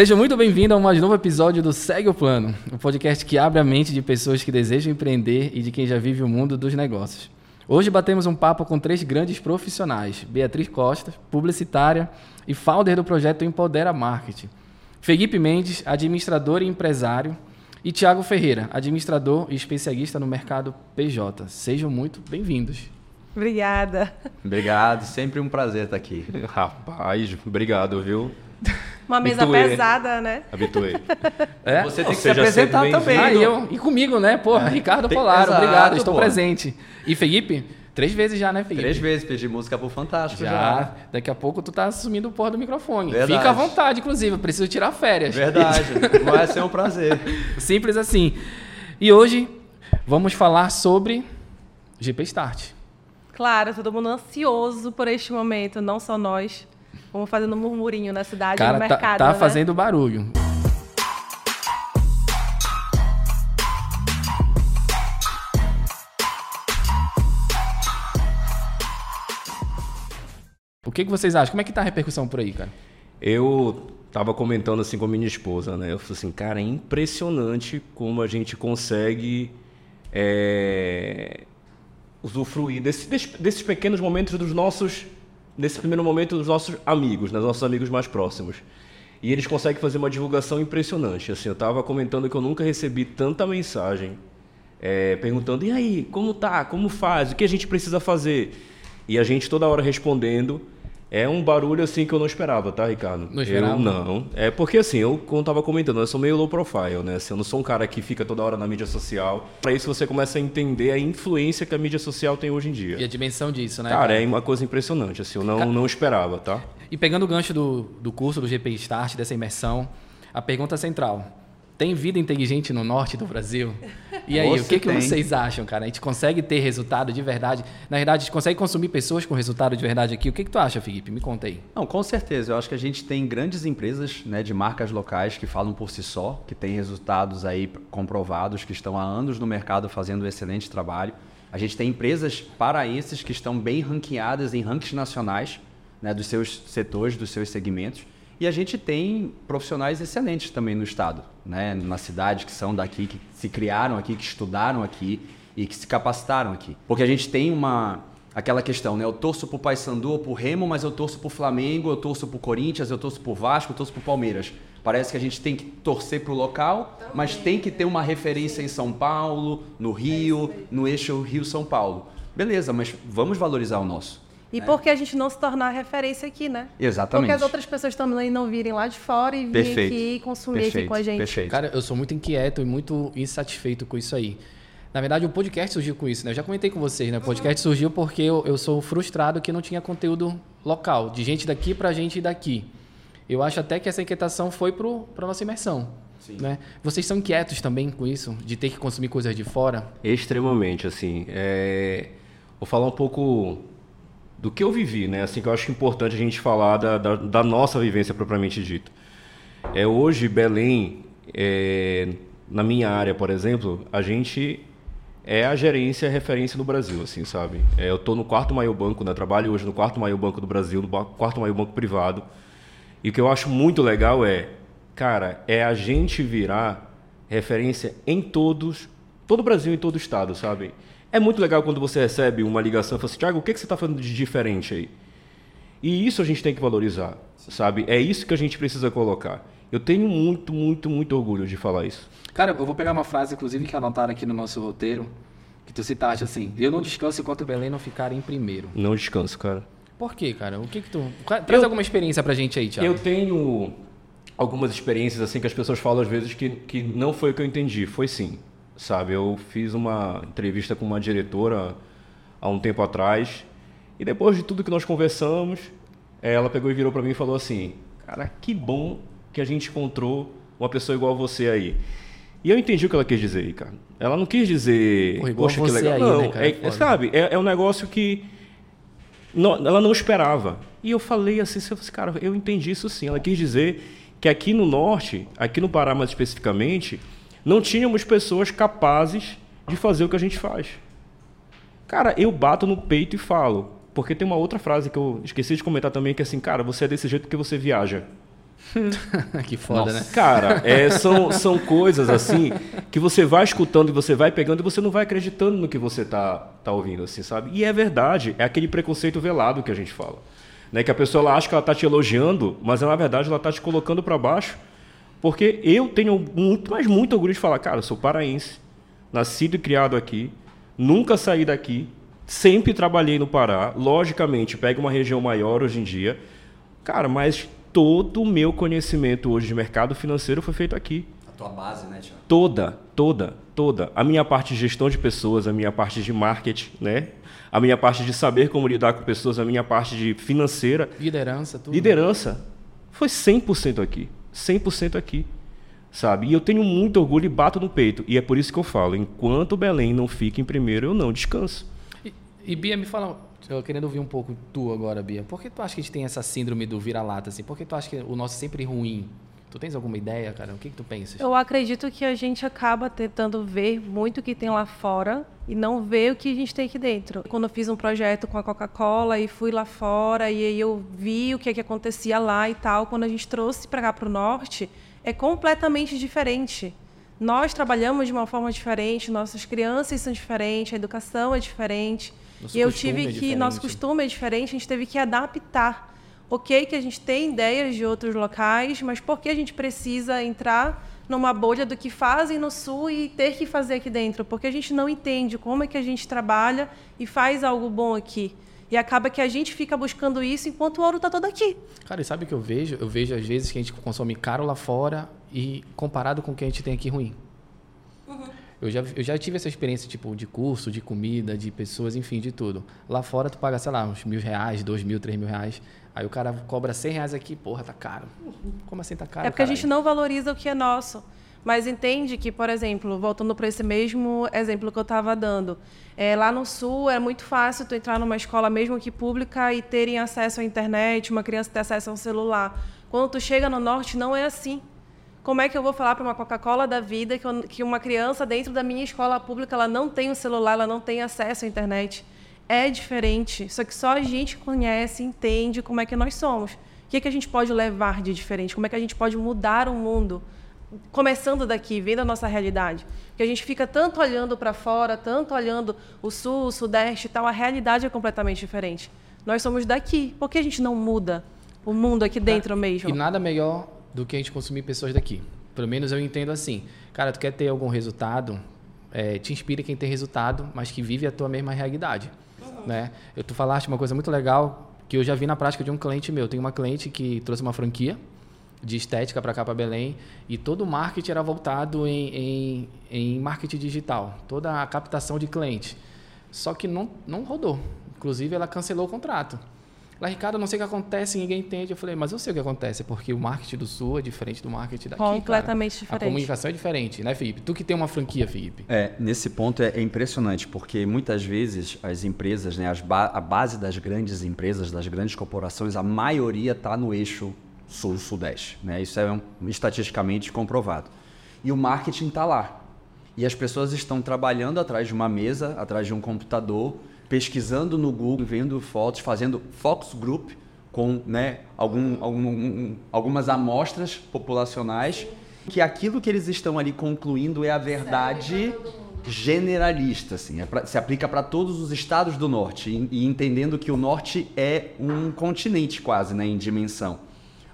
Seja muito bem-vindo a um mais novo episódio do Segue o Plano, o um podcast que abre a mente de pessoas que desejam empreender e de quem já vive o mundo dos negócios. Hoje batemos um papo com três grandes profissionais: Beatriz Costa, publicitária e founder do projeto Empodera Marketing, Felipe Mendes, administrador e empresário, e Tiago Ferreira, administrador e especialista no mercado PJ. Sejam muito bem-vindos. Obrigada. Obrigado, sempre um prazer estar aqui. Rapaz, obrigado, viu? Uma mesa Habituei. pesada, né? Habituei. É? Você tem que se seja apresentar sempre também. Ah, e eu, e comigo, né? Porra, Ricardo Tem- Polaro, Exato, obrigado, estou pô. presente. E Felipe? Três vezes já, né, Felipe? Três vezes pedi música pro Fantástico já. Já, daqui a pouco tu tá assumindo o porra do microfone. Verdade. Fica à vontade, inclusive, eu preciso tirar férias. Verdade, vai ser um prazer. Simples assim. E hoje vamos falar sobre GP Start. Claro, todo mundo ansioso por este momento, não só nós. Vamos fazendo um murmurinho na cidade, Cara, no tá, mercado. tá né? fazendo barulho. O que, que vocês acham? Como é que tá a repercussão por aí, cara? Eu tava comentando assim com a minha esposa, né? Eu falei assim, cara, é impressionante como a gente consegue é, usufruir desse- desse- desses pequenos momentos dos nossos, nesse primeiro momento dos nossos amigos, né? dos nossos amigos mais próximos. E eles conseguem fazer uma divulgação impressionante. Assim, eu tava comentando que eu nunca recebi tanta mensagem é, perguntando: e aí, como tá? Como faz? O que a gente precisa fazer? E a gente toda hora respondendo. É um barulho assim que eu não esperava, tá, Ricardo? Não esperava? Eu não. É porque assim, eu, como eu tava comentando, eu sou meio low profile, né? Assim, eu não sou um cara que fica toda hora na mídia social. Para isso você começa a entender a influência que a mídia social tem hoje em dia. E a dimensão disso, né? Cara, é uma coisa impressionante, assim, eu não, não esperava, tá? E pegando o gancho do, do curso do GP Start, dessa imersão, a pergunta central. Tem vida inteligente no norte do Brasil? E aí, o Você que, que tem. vocês acham, cara? A gente consegue ter resultado de verdade? Na verdade, a gente consegue consumir pessoas com resultado de verdade aqui? O que, que tu acha, Felipe? Me conta aí. Não, com certeza. Eu acho que a gente tem grandes empresas né, de marcas locais que falam por si só, que têm resultados aí comprovados, que estão há anos no mercado fazendo um excelente trabalho. A gente tem empresas paraenses que estão bem ranqueadas em rankings nacionais né, dos seus setores, dos seus segmentos. E a gente tem profissionais excelentes também no estado, né, na cidade, que são daqui, que se criaram aqui, que estudaram aqui e que se capacitaram aqui. Porque a gente tem uma aquela questão, né? Eu torço pro Paysandu ou pro Remo, mas eu torço pro Flamengo, eu torço pro Corinthians, eu torço pro Vasco, eu torço pro Palmeiras. Parece que a gente tem que torcer pro local, mas tem que ter uma referência em São Paulo, no Rio, no eixo Rio-São Paulo. Beleza, mas vamos valorizar o nosso. E por que a gente não se tornar referência aqui, né? Exatamente. Porque as outras pessoas também não virem lá de fora e virem aqui e consumir aqui Perfeito, com a gente. Perfeito. Cara, eu sou muito inquieto e muito insatisfeito com isso aí. Na verdade, o podcast surgiu com isso, né? Eu já comentei com vocês, né? O podcast surgiu porque eu, eu sou frustrado que não tinha conteúdo local, de gente daqui pra gente daqui. Eu acho até que essa inquietação foi pro, pra nossa imersão. Né? Vocês são inquietos também com isso, de ter que consumir coisas de fora? Extremamente, assim. é, Vou falar um pouco do que eu vivi, né? Assim, que eu acho importante a gente falar da, da, da nossa vivência propriamente dita. É, hoje, Belém, é, na minha área, por exemplo, a gente é a gerência referência no Brasil, assim, sabe? É, eu estou no quarto maior banco, né? Trabalho hoje no quarto maior banco do Brasil, no quarto maior banco privado. E o que eu acho muito legal é, cara, é a gente virar referência em todos, todo o Brasil, em todo o estado, sabe? É muito legal quando você recebe uma ligação e fala assim, Thiago, o que, que você está fazendo de diferente aí? E isso a gente tem que valorizar, sabe? É isso que a gente precisa colocar. Eu tenho muito, muito, muito orgulho de falar isso. Cara, eu vou pegar uma frase, inclusive, que anotaram aqui no nosso roteiro, que tu citaste assim, eu não descanso enquanto o Belém não ficar em primeiro. Não descanso, cara. Por quê, cara? O que que tu... Traz Eu- alguma experiência pra gente aí, Thiago. Eu tenho algumas experiências assim que as pessoas falam às vezes que, que não foi o que eu entendi. Foi sim, sabe? Eu fiz uma entrevista com uma diretora há um tempo atrás e depois de tudo que nós conversamos, ela pegou e virou para mim e falou assim: "Cara, que bom que a gente encontrou uma pessoa igual a você aí". E eu entendi o que ela quis dizer, aí, cara. Ela não quis dizer, Pô, igual poxa, que legal. aí, não, né, cara? é- É sabe? É, é um negócio que não- ela não esperava. E eu falei assim, eu falei cara, eu entendi isso sim. Ela quis dizer que aqui no norte, aqui no Pará mais especificamente, não tínhamos pessoas capazes de fazer o que a gente faz. Cara, eu bato no peito e falo. Porque tem uma outra frase que eu esqueci de comentar também, que é assim, cara, você é desse jeito porque você viaja. que foda, né? Cara, é, são, são coisas assim que você vai escutando e você vai pegando e você não vai acreditando no que você tá, tá ouvindo, assim, sabe? E é verdade, é aquele preconceito velado que a gente fala. Né? Que a pessoa ela acha que ela tá te elogiando, mas na verdade ela tá te colocando para baixo. Porque eu tenho muito, mas muito orgulho de falar, cara, eu sou paraense, nascido e criado aqui, nunca saí daqui, sempre trabalhei no Pará, logicamente, pega uma região maior hoje em dia. Cara, mas todo o meu conhecimento hoje de mercado financeiro foi feito aqui. A tua base, né, Tiago? Toda, toda, toda. A minha parte de gestão de pessoas, a minha parte de marketing, né? A minha parte de saber como lidar com pessoas, a minha parte de financeira. Liderança, tudo. Liderança. Foi 100% aqui. 100% aqui. Sabe? E eu tenho muito orgulho e bato no peito. E é por isso que eu falo: enquanto Belém não fica em primeiro, eu não descanso. E, e Bia, me fala, eu querendo ouvir um pouco tu agora, Bia. Por que tu acha que a gente tem essa síndrome do vira-lata, assim? Por que tu acha que o nosso é sempre ruim? Tu tens alguma ideia, cara? O que, que tu pensas? Eu acredito que a gente acaba tentando ver muito o que tem lá fora e não ver o que a gente tem aqui dentro. Quando eu fiz um projeto com a Coca-Cola e fui lá fora e aí eu vi o que, é que acontecia lá e tal, quando a gente trouxe para cá para o norte, é completamente diferente. Nós trabalhamos de uma forma diferente, nossas crianças são diferentes, a educação é diferente. Nosso e eu tive é que, diferente. nosso costume é diferente, a gente teve que adaptar. Ok, que a gente tem ideias de outros locais, mas por que a gente precisa entrar numa bolha do que fazem no sul e ter que fazer aqui dentro? Porque a gente não entende como é que a gente trabalha e faz algo bom aqui. E acaba que a gente fica buscando isso enquanto o ouro está todo aqui. Cara, e sabe o que eu vejo? Eu vejo às vezes que a gente consome caro lá fora e comparado com o que a gente tem aqui ruim. Eu já, eu já tive essa experiência, tipo, de curso, de comida, de pessoas, enfim, de tudo. Lá fora tu paga, sei lá, uns mil reais, dois mil, três mil reais. Aí o cara cobra cem reais aqui, porra, tá caro. Como assim tá caro, é porque a gente caralho? não valoriza o que é nosso. Mas entende que, por exemplo, voltando para esse mesmo exemplo que eu estava dando, é, lá no Sul é muito fácil tu entrar numa escola, mesmo que pública, e terem acesso à internet, uma criança ter acesso a um celular. Quando tu chega no Norte, não é assim. Como é que eu vou falar para uma Coca-Cola da vida que, eu- que uma criança dentro da minha escola pública ela não tem um celular, ela não tem acesso à internet? É diferente. Só que só a gente conhece, entende como é que nós somos. O que, é que a gente pode levar de diferente? Como é que a gente pode mudar o mundo? Começando daqui, vendo a nossa realidade. Porque a gente fica tanto olhando para fora, tanto olhando o sul, o sudeste e tal, a realidade é completamente diferente. Nós somos daqui. Por que a gente não muda o mundo aqui dentro mesmo? E nada melhor do que a gente consumir pessoas daqui. Pelo menos eu entendo assim. Cara, tu quer ter algum resultado, é, te inspire quem tem resultado, mas que vive a tua mesma realidade. Né? Eu, tu falaste uma coisa muito legal que eu já vi na prática de um cliente meu. Tem uma cliente que trouxe uma franquia de estética para cá, para Belém, e todo o marketing era voltado em, em, em marketing digital, toda a captação de cliente. Só que não, não rodou. Inclusive, ela cancelou o contrato. Lá, Ricardo, eu não sei o que acontece, ninguém entende. Eu falei, mas eu sei o que acontece, porque o marketing do Sul é diferente do marketing daqui. cara. Completamente A diferente. comunicação é diferente, né, Felipe? Tu que tem uma franquia, Felipe. É, nesse ponto é, é impressionante, porque muitas vezes as empresas, né, as ba- a base das grandes empresas, das grandes corporações, a maioria está no eixo sul-sudeste. Né? Isso é um, estatisticamente comprovado. E o marketing está lá. E as pessoas estão trabalhando atrás de uma mesa, atrás de um computador, pesquisando no Google, vendo fotos, fazendo focus group com né, algum, algum- um- algumas amostras populacionais, que aquilo que eles estão ali concluindo é a verdade generalista, assim, é pra- se aplica para todos os estados do norte e, e entendendo que o norte é um continente quase, né, em dimensão.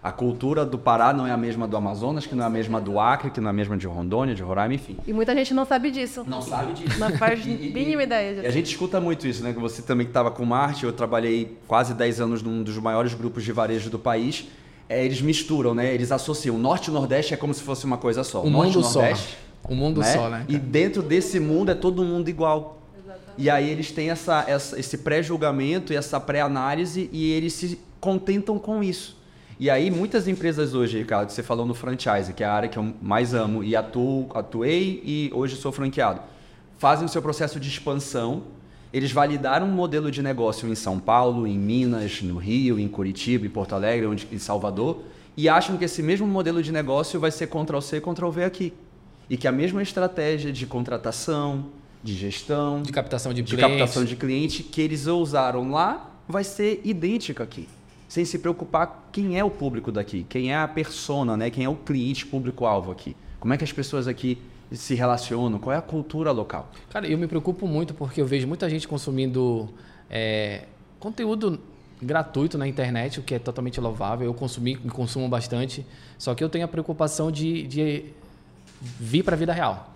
A cultura do Pará não é a mesma do Amazonas, que não é a mesma do Acre, que não é a mesma de Rondônia, de Roraima, enfim. E muita gente não sabe disso. Não sabe disso. Não faz mínima ideia E a gente escuta muito isso, né? Que você também que estava com Marte, eu trabalhei quase 10 anos num dos maiores grupos de varejo do país. É, eles misturam, né? Eles associam. O Norte e o Nordeste é como se fosse uma coisa só. Um Norte e mundo só. Nordeste, Um mundo só, né? E dentro desse mundo é todo mundo igual. E aí eles têm essa, essa- esse pré-julgamento e essa pré-análise e eles se contentam com isso. E aí muitas empresas hoje, Ricardo, você falou no franchise, que é a área que eu mais amo e atuo, atuei e hoje sou franqueado, fazem o seu processo de expansão. Eles validaram um modelo de negócio em São Paulo, em Minas, no Rio, em Curitiba, em Porto Alegre, onde, em Salvador, e acham que esse mesmo modelo de negócio vai ser Ctrl-C, Ctrl-V aqui. E que a mesma estratégia de contratação, de gestão, De captação de, de clientes. captação de cliente que eles usaram lá vai ser idêntica aqui. Sem se preocupar quem é o público daqui, quem é a persona, né? quem é o cliente público-alvo aqui. Como é que as pessoas aqui se relacionam, qual é a cultura local. Cara, eu me preocupo muito porque eu vejo muita gente consumindo é, conteúdo gratuito na internet, o que é totalmente louvável. Eu consumi, consumo bastante, só que eu tenho a preocupação de, de vir para a vida real.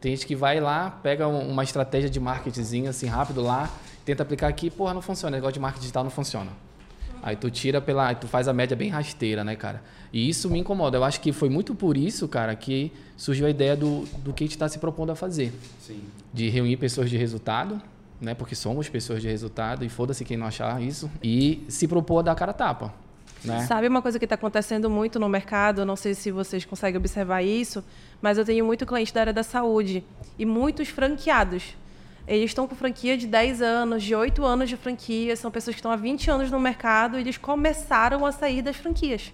Tem gente que vai lá, pega uma estratégia de marketing assim rápido lá, tenta aplicar aqui, porra, não funciona, negócio de marketing digital não funciona. Aí tu tira pela. Aí tu faz a média bem rasteira, né, cara? E isso me incomoda. Eu acho que foi muito por isso, cara, que surgiu a ideia do, do que a gente está se propondo a fazer. Sim. De reunir pessoas de resultado, né? Porque somos pessoas de resultado, e foda-se quem não achar isso. E se propor a dar cara a tapa. Né? Sabe uma coisa que está acontecendo muito no mercado? Não sei se vocês conseguem observar isso, mas eu tenho muito cliente da área da saúde e muitos franqueados eles estão com franquia de 10 anos, de 8 anos de franquia, são pessoas que estão há 20 anos no mercado e eles começaram a sair das franquias.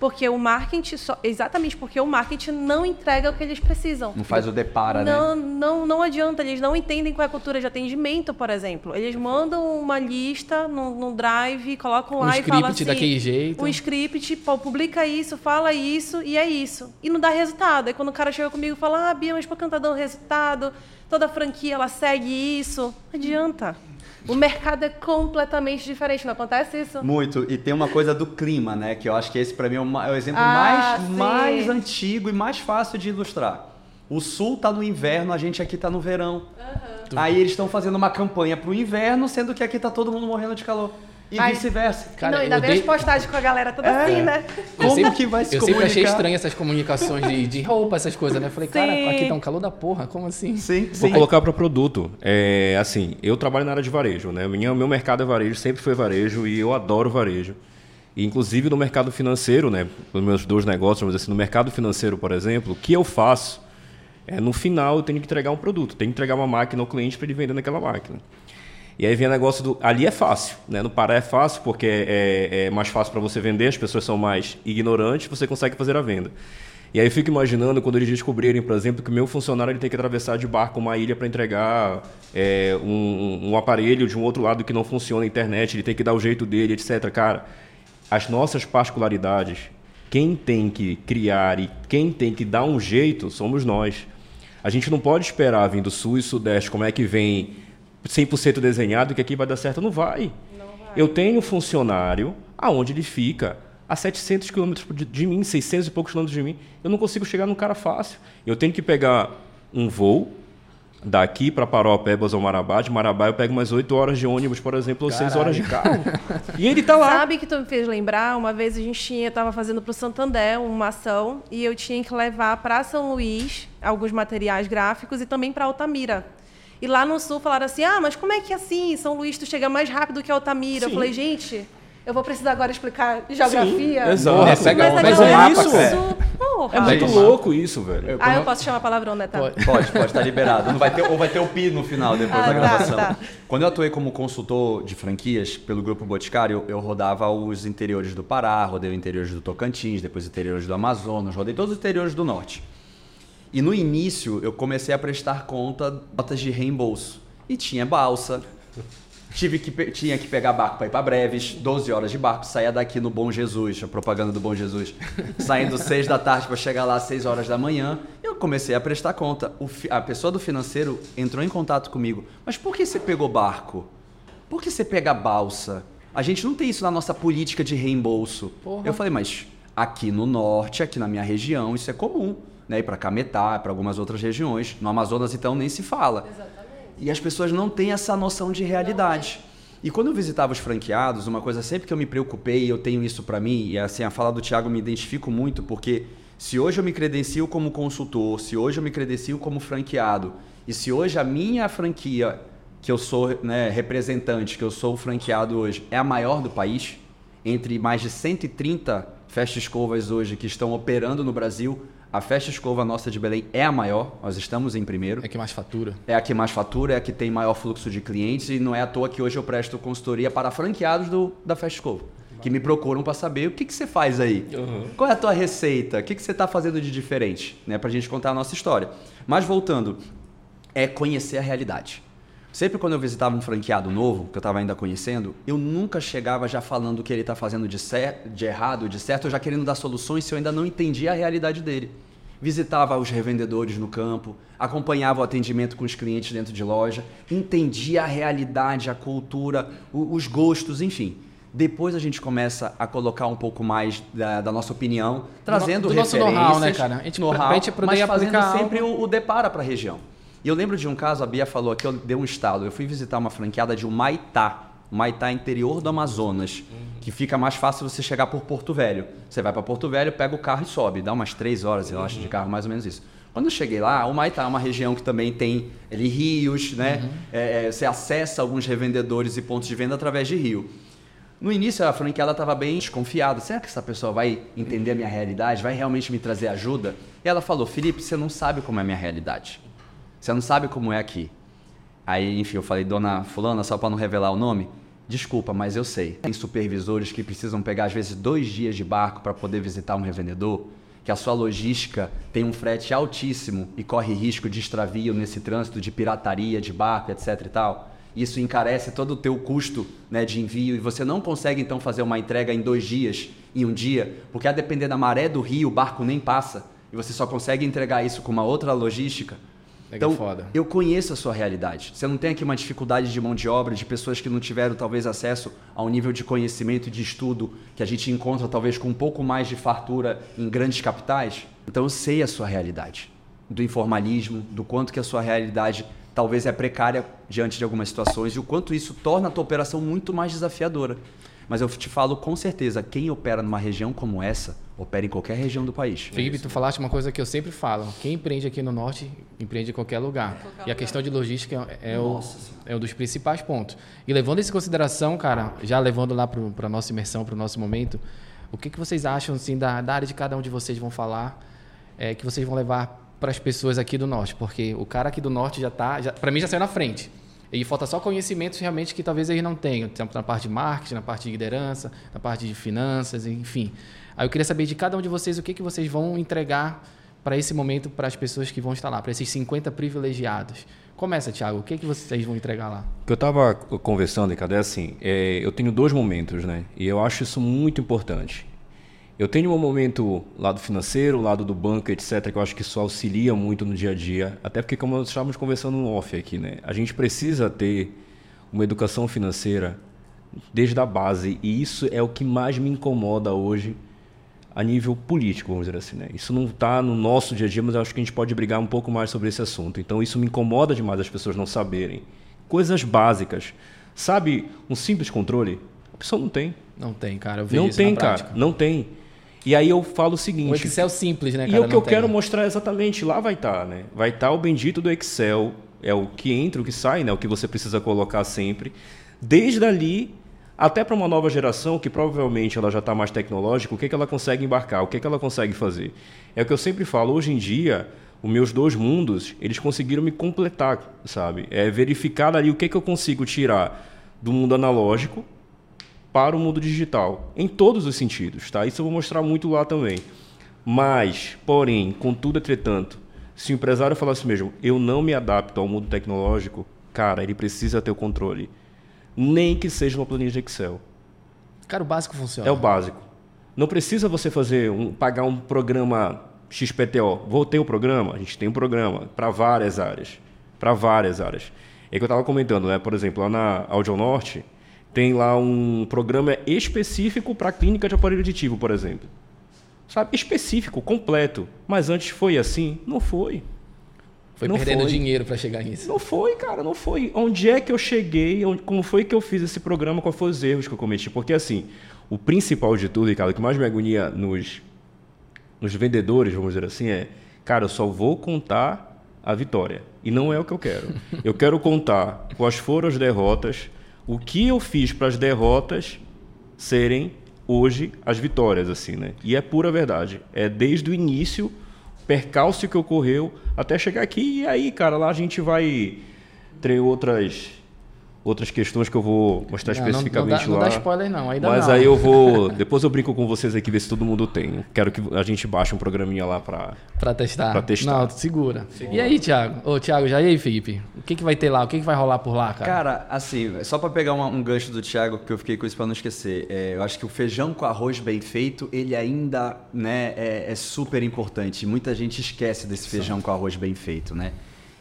Porque o marketing, só, exatamente porque o marketing não entrega o que eles precisam. Não faz o depara, não, né? Não, não adianta, eles não entendem qual é a cultura de atendimento, por exemplo. Eles mandam uma lista no, no drive, colocam lá um e falam assim... Um script daquele jeito. Um script, pô, publica isso, fala isso, e é isso. E não dá resultado. Aí quando o cara chega comigo e fala, ah, Bia, mas por que não tá dando resultado? Toda franquia, ela segue isso. Não adianta. O mercado é completamente diferente, não acontece isso? Muito. E tem uma coisa do clima, né? Que eu acho que esse para mim é o, exemplo ah, mais, mais antigo e mais fácil de ilustrar. O sul tá no inverno, a gente aqui tá no verão. Uhum. Aí eles estão fazendo uma campanha pro inverno, sendo que aqui tá todo mundo morrendo de calor. E vice-versa. Cara, não, ainda vem dei... as postagens com a galera toda é. assim, né? Como sempre, que vai se Eu comunicar? sempre achei estranho essas comunicações de, de roupa, essas coisas, né? Eu falei, sim. cara, aqui tá um calor da porra, como assim? Sim, Vou sim. colocar para produto. É, assim, eu trabalho na área de varejo, né? Minha, meu mercado é varejo, sempre foi varejo e eu adoro varejo. E, inclusive no mercado financeiro, né? Nos meus dois negócios, vamos dizer assim, no mercado financeiro, por exemplo, o que eu faço é no final eu tenho que entregar um produto, tenho que entregar uma máquina ao cliente para ele vender naquela máquina. E aí vem o negócio do. Ali é fácil, né? No Pará é fácil, porque é, é, é mais fácil para você vender, as pessoas são mais ignorantes, você consegue fazer a venda. E aí eu fico imaginando quando eles descobrirem, por exemplo, que o meu funcionário ele tem que atravessar de barco uma ilha para entregar é, um, um, aparelho de um outro lado que não funciona a internet, ele tem que dar o jeito dele, etc. Cara, as nossas particularidades, quem tem que criar e quem tem que dar um jeito somos nós. A gente não pode esperar vir do sul e sudeste como é que vem 100% desenhado que aqui vai dar certo. Não vai. Não vai. Eu tenho um funcionário aonde ele fica a 700 quilômetros de mim, 600 e poucos quilômetros de mim. Eu não consigo chegar num cara fácil. Eu tenho que pegar um voo daqui para Paropebas ou Marabá. De Marabá eu pego mais 8 horas de ônibus, por exemplo, ou 6 horas de carro. e ele está lá. Sabe que tu me fez lembrar? Uma vez a gente tinha, estava fazendo para o Santander uma ação e eu tinha que levar para São Luís alguns materiais gráficos e também para Altamira. E lá no sul falaram assim: ah, mas como é que é assim? São Luís, tu chega mais rápido que Altamira. Sim. Eu falei, gente. Eu vou precisar agora explicar geografia. Sim, exato. Porra, pega, mas, mas é mapa, isso. Porra. É muito louco isso, velho. Ah, eu posso chamar palavrão, né? Tá? Pode, pode, pode tá liberado. Não vai ter, ou vai ter o pi no final, depois ah, da gravação. Tá, tá. Quando eu atuei como consultor de franquias pelo Grupo Boticário, eu, eu rodava os interiores do Pará, rodei os interiores do Tocantins, depois os interiores do Amazonas, rodei todos os interiores do Norte. E no início, eu comecei a prestar conta notas de reembolso e tinha balsa. Tive que, tinha que pegar barco para ir para Breves, 12 horas de barco, saía daqui no Bom Jesus, a propaganda do Bom Jesus, saindo 6 da tarde para chegar lá às 6 horas da manhã. Eu comecei a prestar conta. O, a pessoa do financeiro entrou em contato comigo. Mas por que você pegou barco? Por que você pega balsa? A gente não tem isso na nossa política de reembolso. Porra. Eu falei, mas aqui no norte, aqui na minha região, isso é comum. Né? E para Cametá, para algumas outras regiões. No Amazonas, então, nem se fala. Exatamente. E as pessoas não têm essa noção de realidade. E quando eu visitava os franqueados, uma coisa sempre que eu me preocupei, e eu tenho isso para mim, e assim, a fala do Thiago me identifico muito, porque se hoje eu me credencio como consultor, se hoje eu me credencio como franqueado, e se hoje a minha franquia, que eu sou né, representante, que eu sou franqueado hoje, é a maior do país, entre mais de 130 festas escovas hoje que estão operando no Brasil, a Festa Escova nossa de Belém é a maior, nós estamos em primeiro. É a que mais fatura. É a que mais fatura, é a que tem maior fluxo de clientes e não é à toa que hoje eu presto consultoria para franqueados do, da Festa Escova. Que me procuram para saber o que, que você faz aí. Uhum. Qual é a tua receita? O que, que você está fazendo de diferente? Né, para a gente contar a nossa história. Mas voltando, é conhecer a realidade. Sempre quando eu visitava um franqueado novo, que eu estava ainda conhecendo, eu nunca chegava já falando o que ele está fazendo de, cer de errado, de certo, eu já querendo dar soluções se eu ainda não entendia a realidade dele. Visitava os revendedores no campo, acompanhava o atendimento com os clientes dentro de loja, entendia a realidade, a cultura, os gostos, enfim. Depois a gente começa a colocar um pouco mais da, da nossa opinião, trazendo do nosso referências, know-how, né, cara? A gente, poder mas fazendo sempre algo. o, o depara para a região. E eu lembro de um caso, a Bia falou aqui, eu dei um estalo. Eu fui visitar uma franqueada de Humaitá, Humaitá interior do Amazonas, que fica mais fácil você chegar por Porto Velho. Você vai para Porto Velho, pega o carro e sobe, dá umas três horas, eu acho, de carro, mais ou menos isso. Quando eu cheguei lá, Humaitá é uma região que também tem ali, rios, né? É, é, você acessa alguns revendedores e pontos de venda através de rio. No início, a franqueada estava bem desconfiada. Será que essa pessoa vai entender a minha realidade? Vai realmente me trazer ajuda? E ela falou, Felipe, você não sabe como é a minha realidade. Você não sabe como é aqui. Aí, enfim, eu falei, dona fulana, só para não revelar o nome, desculpa, mas eu sei. Tem supervisores que precisam pegar, às vezes, dois dias de barco para poder visitar um revendedor, que a sua logística tem um frete altíssimo e corre risco de extravio nesse trânsito de pirataria, de barco, etc e tal. Isso encarece todo o teu custo né, de envio e você não consegue, então, fazer uma entrega em dois dias, em um dia, porque a depender da maré do rio, o barco nem passa e você só consegue entregar isso com uma outra logística. É Então, foda. eu conheço a sua realidade. Você não tem aqui uma dificuldade de mão de obra, de pessoas que não tiveram talvez acesso ao nível de conhecimento e de estudo que a gente encontra talvez com um pouco mais de fartura em grandes capitais. Então eu sei a sua realidade, do informalismo, do quanto que a sua realidade talvez é precária diante de algumas situações e o quanto isso torna a tua operação muito mais desafiadora. Mas eu te falo com certeza, quem opera numa região como essa, opera em qualquer região do país. Felipe, tu falaste uma coisa que eu sempre falo. Quem empreende aqui no Norte, empreende em qualquer lugar. qualquer e a lugar. questão de logística é, o, Nossa Senhora. é um dos principais pontos. E levando isso em consideração, cara, já levando lá para a nossa imersão, para o nosso momento, o que, que vocês acham assim, da, da área de cada um de vocês vão falar, é, que vocês vão levar para as pessoas aqui do Norte? Porque o cara aqui do Norte já está, já, para mim já saiu na frente. E falta só conhecimentos realmente que talvez eles não tenham, tanto na parte de marketing, na parte de liderança, na parte de finanças, enfim. Aí eu queria saber de cada um de vocês o que, que vocês vão entregar para esse momento para as pessoas que vão estar lá, para esses 50 privilegiados. Começa, Thiago, o que, que vocês vão entregar lá? O que eu estava conversando, Ricardo, é assim, é, eu tenho dois momentos, né? E eu acho isso muito importante. Eu tenho um momento lado financeiro, lado do banco, etc., que eu acho que isso auxilia muito no dia a dia. Até porque, como nós estávamos conversando no off aqui, né? A gente precisa ter uma educação financeira desde a base. E isso é o que mais me incomoda hoje a nível político, vamos dizer assim. Né? Isso não está no nosso dia a dia, mas eu acho que a gente pode brigar um pouco mais sobre esse assunto. Então, isso me incomoda demais as pessoas não saberem. Coisas básicas. Sabe, um simples controle? A pessoa não tem. Não tem, cara. Eu vejo Não isso tem, na cara. prática. Não tem. E aí eu falo o seguinte. Excel simples, né, E cara? o que eu tem. quero mostrar exatamente, lá vai estar, né? Vai estar o bendito do Excel, é o que entra, o que sai, né? O que você precisa colocar sempre. Desde ali até para uma nova geração que provavelmente ela já está mais tecnológica, o que, que ela consegue embarcar, o que, que ela consegue fazer. É o que eu sempre falo, hoje em dia, os meus dois mundos, eles conseguiram me completar, sabe? É verificar ali o que, que eu consigo tirar do mundo analógico para o mundo digital, em todos os sentidos, tá? Isso eu vou mostrar muito lá também. Mas, porém, contudo, entretanto, se o empresário falasse mesmo, eu não me adapto ao mundo tecnológico, cara, ele precisa ter o controle. Nem que seja uma planilha de Excel. Cara, o básico funciona. É o básico. Não precisa você fazer um, pagar um programa XPTO. Vou ter o programa? A gente tem um programa para várias áreas. Para várias áreas. É que eu estava comentando, né? Por exemplo, lá na Audio Norte, tem lá um programa específico para clínica de aparelho auditivo, por exemplo. Sabe? Específico, completo. Mas antes foi assim? Não foi. Foi Não perdendo foi. dinheiro para chegar nisso. Não foi, cara, não foi. Onde é que eu cheguei? Onde- como foi que eu fiz esse programa? Quais foram os erros que eu cometi? Porque, assim, o principal de tudo, Ricardo, o que mais me agonia nos, nos vendedores, vamos dizer assim, é, cara, eu só vou contar a vitória. E não é o que eu quero. Eu quero contar quais foram as derrotas, o que eu fiz para as derrotas serem hoje as vitórias, assim, né? E é pura verdade. É desde o início, percalço que ocorreu, até chegar aqui. E aí, cara, lá a gente vai ter outras outras questões que eu vou mostrar Não, não- especificamente não, dá, lá. não dá spoiler não, ainda Mas não. aí eu vou. Depois eu brinco com vocês aqui, ver se todo mundo tem. Quero que a gente baixe um programinha lá pra. Pra testar. Pra testar. Não, segura. E aí, Thiago? Ô, Thiago, já e aí, Felipe? O que, que vai ter lá? O que, que vai rolar por lá, cara? Cara, assim, só pra pegar uma- um gancho do Thiago, que eu fiquei com isso pra não esquecer. é, eu acho que o feijão com arroz bem feito, ele ainda né, é, é super importante. Muita gente esquece desse feijão com arroz bem feito, né?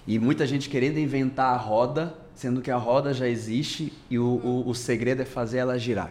E muita gente querendo inventar a roda, sendo que a roda já existe e o, o, o segredo é fazer ela girar.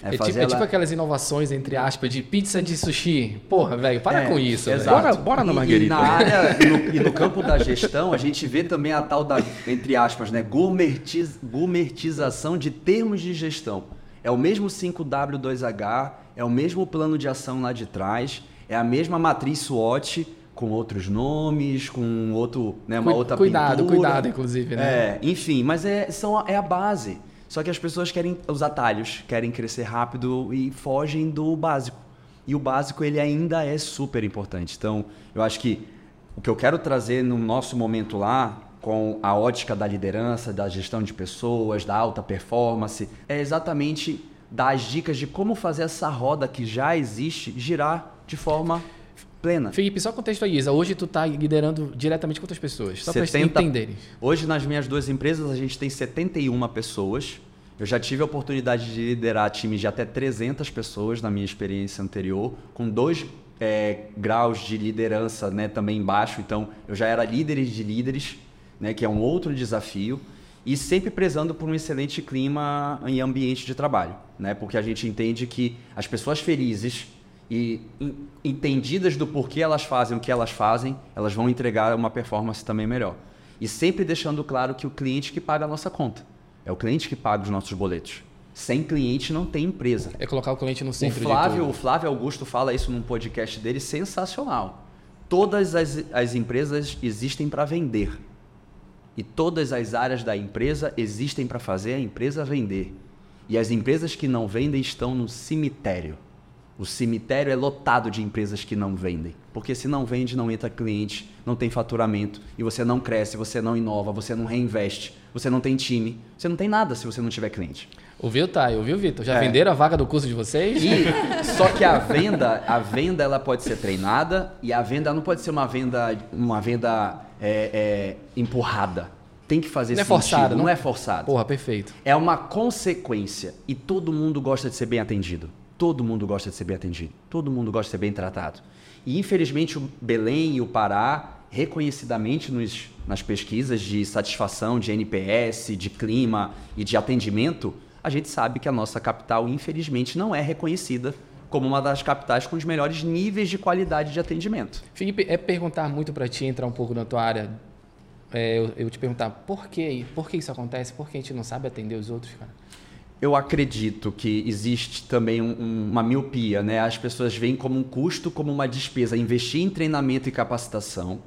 É, tipo, fazer é tipo ela- aquelas inovações, entre aspas, de pizza de sushi. Porra, velho, para É, com isso. exato. Bora- bora na E- Marguerita. E, na área, e no, e no campo da gestão, a gente vê também a tal da, entre aspas, né, gourmetiz, gourmetização de termos de gestão. É o mesmo 5W2H, é o mesmo plano de ação lá de trás, é a mesma matriz SWOT com outros nomes, com outro, né, uma Cui- outra cuidado, pintura. cuidado, inclusive, né? É, enfim, mas é, são, a- é a base. Só que as pessoas querem os atalhos, querem crescer rápido e fogem do básico. E o básico ele ainda é super importante. Então, eu acho que o que eu quero trazer no nosso momento lá, com a ótica da liderança, da gestão de pessoas, da alta performance, é exatamente dar as dicas de como fazer essa roda que já existe girar de forma plena. Felipe, só contextualiza. Hoje tu tá liderando diretamente com outras pessoas. Só eles 70 entenderem. Hoje, nas minhas duas empresas, a gente tem 71 pessoas. Eu já tive a oportunidade de liderar times de até 300 pessoas na minha experiência anterior, com dois é, graus de liderança né, também embaixo. Então, eu já era líder de líderes, né, que é um outro desafio. E sempre prezando por um excelente clima em ambiente de trabalho, né? Porque a gente entende que as pessoas felizes e en- entendidas do porquê elas fazem o que elas fazem, elas vão entregar uma performance também melhor. E sempre deixando claro que o cliente que paga a nossa conta. É o cliente que paga os nossos boletos. Sem cliente não tem empresa. É colocar o cliente no O centro Flávio, de o. Flávio Augusto fala isso num podcast dele sensacional. Todas as, as empresas existem para vender. E todas as áreas da empresa existem para fazer a empresa vender. E as empresas que não vendem estão no cemitério. O cemitério é lotado de empresas que não vendem. Porque se não vende, não entra cliente, não tem faturamento, e você não cresce, você não inova, você não reinveste, você não tem time, você não tem nada se você não tiver cliente. Ouviu, Thay? Ouviu, Vitor? Já É. venderam a vaga do curso de vocês? E só que a venda, a venda ela pode ser treinada e a venda não pode ser uma venda, uma venda é, é, empurrada. Tem que fazer Não é sentido. forçada, não, não? é forçado. Porra, perfeito. É uma consequência e todo mundo gosta de ser bem atendido. Todo mundo gosta de ser bem atendido. Todo mundo gosta de ser bem tratado. E infelizmente o Belém e o Pará, reconhecidamente nos, nas pesquisas de satisfação, de NPS, de clima e de atendimento, a gente sabe que a nossa capital, infelizmente, não é reconhecida como uma das capitais com os melhores níveis de qualidade de atendimento. Felipe, é perguntar muito pra ti, entrar um pouco na tua área. É, eu, eu te perguntar por que, por que isso acontece? Por que a gente não sabe atender os outros, cara? Eu acredito que existe também um- um- uma miopia, né? As pessoas veem como um custo, como uma despesa, investir em treinamento e capacitação.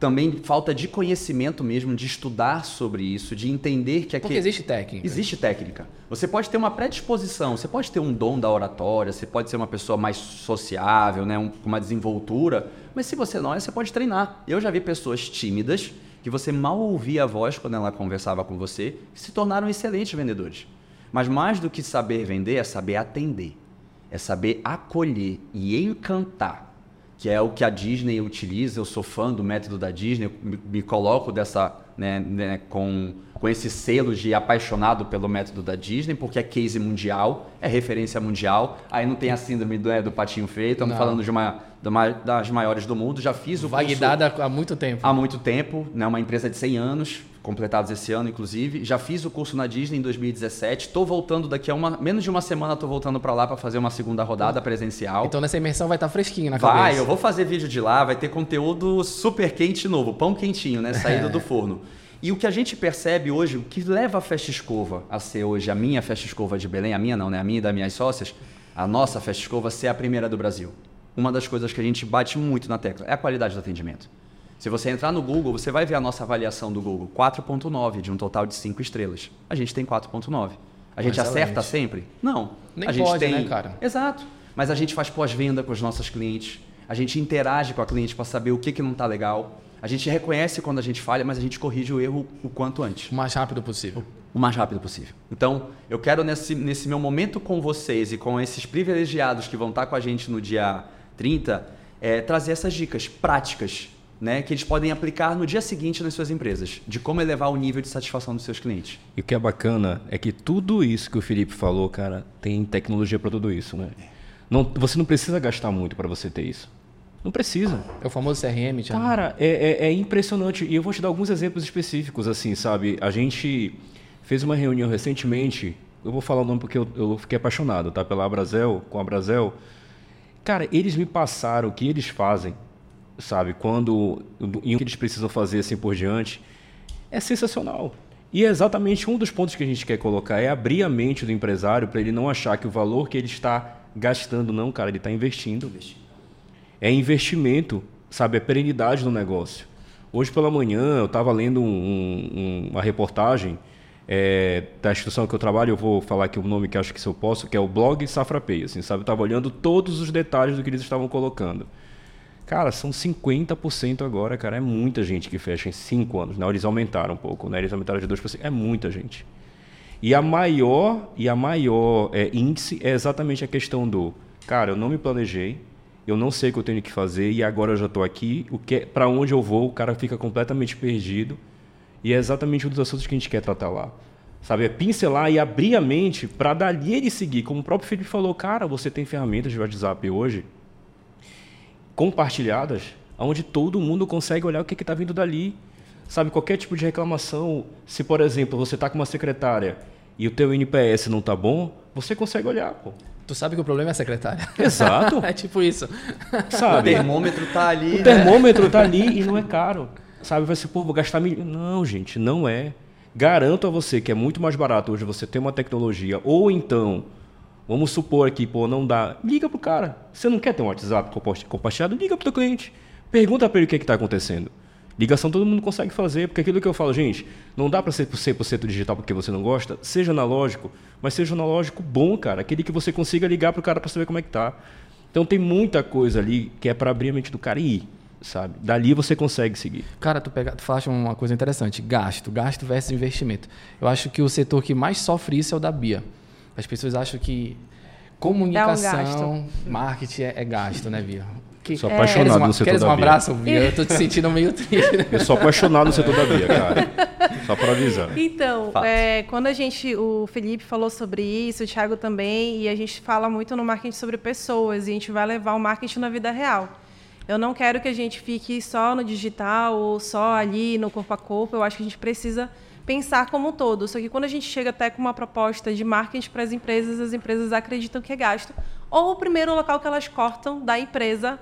Também falta de conhecimento mesmo, de estudar sobre isso, de entender que Porque aqui existe técnica. existe técnica. Você pode ter uma predisposição, você pode ter um dom da oratória, você pode ser uma pessoa mais sociável, né? um- com uma desenvoltura, mas se você não é, você pode treinar. Eu já vi pessoas tímidas que você mal ouvia a voz quando ela conversava com você, que se tornaram excelentes vendedores. Mas mais do que saber vender, é saber atender. É saber acolher e encantar, que é o que a Disney utiliza. Eu sou fã do método da Disney, me, me coloco dessa, né, né, com, com esse selo de apaixonado pelo método da Disney, porque é case mundial, é referência mundial. Aí não tem a síndrome do, né, do patinho feio, estamos Não. falando de uma, de uma das maiores do mundo. Já fiz o curso Validada há muito tempo. há muito tempo, né? uma empresa de 100 anos, completados esse ano, inclusive. Já fiz o curso na Disney em 2017. Estou voltando daqui a uma, menos de uma semana, estou voltando para lá para fazer uma segunda rodada presencial. Então nessa imersão vai estar fresquinho na Vai, cabeça. eu vou fazer vídeo de lá, vai ter conteúdo super quente novo, pão quentinho, né? Saído do forno. E o que a gente percebe hoje, o que leva a Festa Escova a ser hoje a minha Festa Escova de Belém, a minha não, né? A minha e das minhas sócias, a nossa Festa Escova ser a primeira do Brasil. Uma das coisas que a gente bate muito na tecla é a qualidade do atendimento. Se você entrar no Google, você vai ver a nossa avaliação do Google, 4.9 de um total de 5 estrelas. A gente tem 4.9. A gente Excelente. acerta sempre? Não. Nem a gente pode, tem... né, cara? Exato. Mas a gente faz pós-venda com os nossos clientes. A gente interage com a cliente para saber o que, que não está legal. A gente reconhece quando a gente falha, mas a gente corrige o erro o quanto antes. O mais rápido possível. O mais rápido possível. Então, eu quero nesse, nesse meu momento com vocês e com esses privilegiados que vão estar com a gente no dia 30, é, trazer essas dicas práticas né, que eles podem aplicar no dia seguinte nas suas empresas, de como elevar o nível de satisfação dos seus clientes. E o que é bacana é que tudo isso que o Felipe falou, cara, tem tecnologia para tudo isso, né? Não, você não precisa gastar muito para você ter isso. Não precisa. É o famoso CRM, Thiago. Cara, é, é, é, impressionante. E eu vou te dar alguns exemplos específicos, assim, sabe? A gente fez uma reunião recentemente. Eu vou falar o nome porque eu, eu fiquei apaixonado, tá? Pela Abrazel, com a Abrazel. Cara, eles me passaram o que eles fazem sabe? Quando e o que eles precisam fazer assim por diante é sensacional. E é exatamente um dos pontos que a gente quer colocar é abrir a mente do empresário para ele não achar que o valor que ele está gastando não, cara, ele está investindo. É investimento, sabe? É perenidade no negócio. Hoje pela manhã eu estava lendo um, um, uma reportagem é, da instituição que eu trabalho, eu vou falar aqui o nome que acho que se eu posso, que é o blog Safra Pay, assim, sabe? Eu estava olhando todos os detalhes do que eles estavam colocando. Cara, são 50% agora, cara. É muita gente que fecha em 5 anos. Né? Eles aumentaram um pouco, né? Eles aumentaram de 2%. É muita gente. E a maior, e a maior é, índice é exatamente a questão do, cara, eu não me planejei, eu não sei o que eu tenho que fazer e agora eu já estou aqui. O que, para onde eu vou? O cara fica completamente perdido. E é exatamente um dos assuntos que a gente quer tratar lá. Sabe, é pincelar e abrir a mente para dali ele seguir. Como o próprio Felipe falou, cara, você tem ferramentas de WhatsApp hoje compartilhadas, onde todo mundo consegue olhar o que está vindo dali. Sabe, qualquer tipo de reclamação, se por exemplo você está com uma secretária e o teu NPS não está bom, você consegue olhar, pô. Tu sabe que o problema é a secretária. Exato. é tipo isso. Sabe? O termômetro está ali. O né? termômetro está ali e não é caro. Sabe, vai ser, pô, vou gastar mil... Não, gente, não é. Garanto a você que é muito mais barato hoje você ter uma tecnologia ou então Vamos supor aqui, pô, não dá. Liga pro cara. Você não quer ter um WhatsApp compartilhado? Liga pro teu cliente. Pergunta para ele o que é está acontecendo. Ligação todo mundo consegue fazer, porque aquilo que eu falo, gente, não dá para ser 100% digital porque você não gosta, seja analógico, mas seja analógico bom, cara, aquele que você consiga ligar pro cara para saber como é que tá. Então tem muita coisa ali que é para abrir a mente do cara e ir, sabe? Dali você consegue seguir. Cara, tu, pega, tu falaste uma coisa interessante, gasto, gasto versus investimento. Eu acho que o setor que mais sofre isso é o da Bia. As pessoas acham que comunicação, um marketing é, é, gasto, né, Bia? Que, sou apaixonado uma, no setor queres da um abraço, Bia? Eu tô te sentindo meio triste. Eu sou apaixonado no setor da Bia, cara. Só para avisar. Então, é, quando a gente, o Felipe falou sobre isso, o Thiago também, e a gente fala muito no marketing sobre pessoas, e a gente vai levar o marketing na vida real. Eu não quero que a gente fique só no digital ou só ali no corpo a corpo. Eu acho que a gente precisa pensar como um todo. Só que quando a gente chega até com uma proposta de marketing para as empresas, as empresas acreditam que é gasto. Ou o primeiro local que elas cortam da empresa,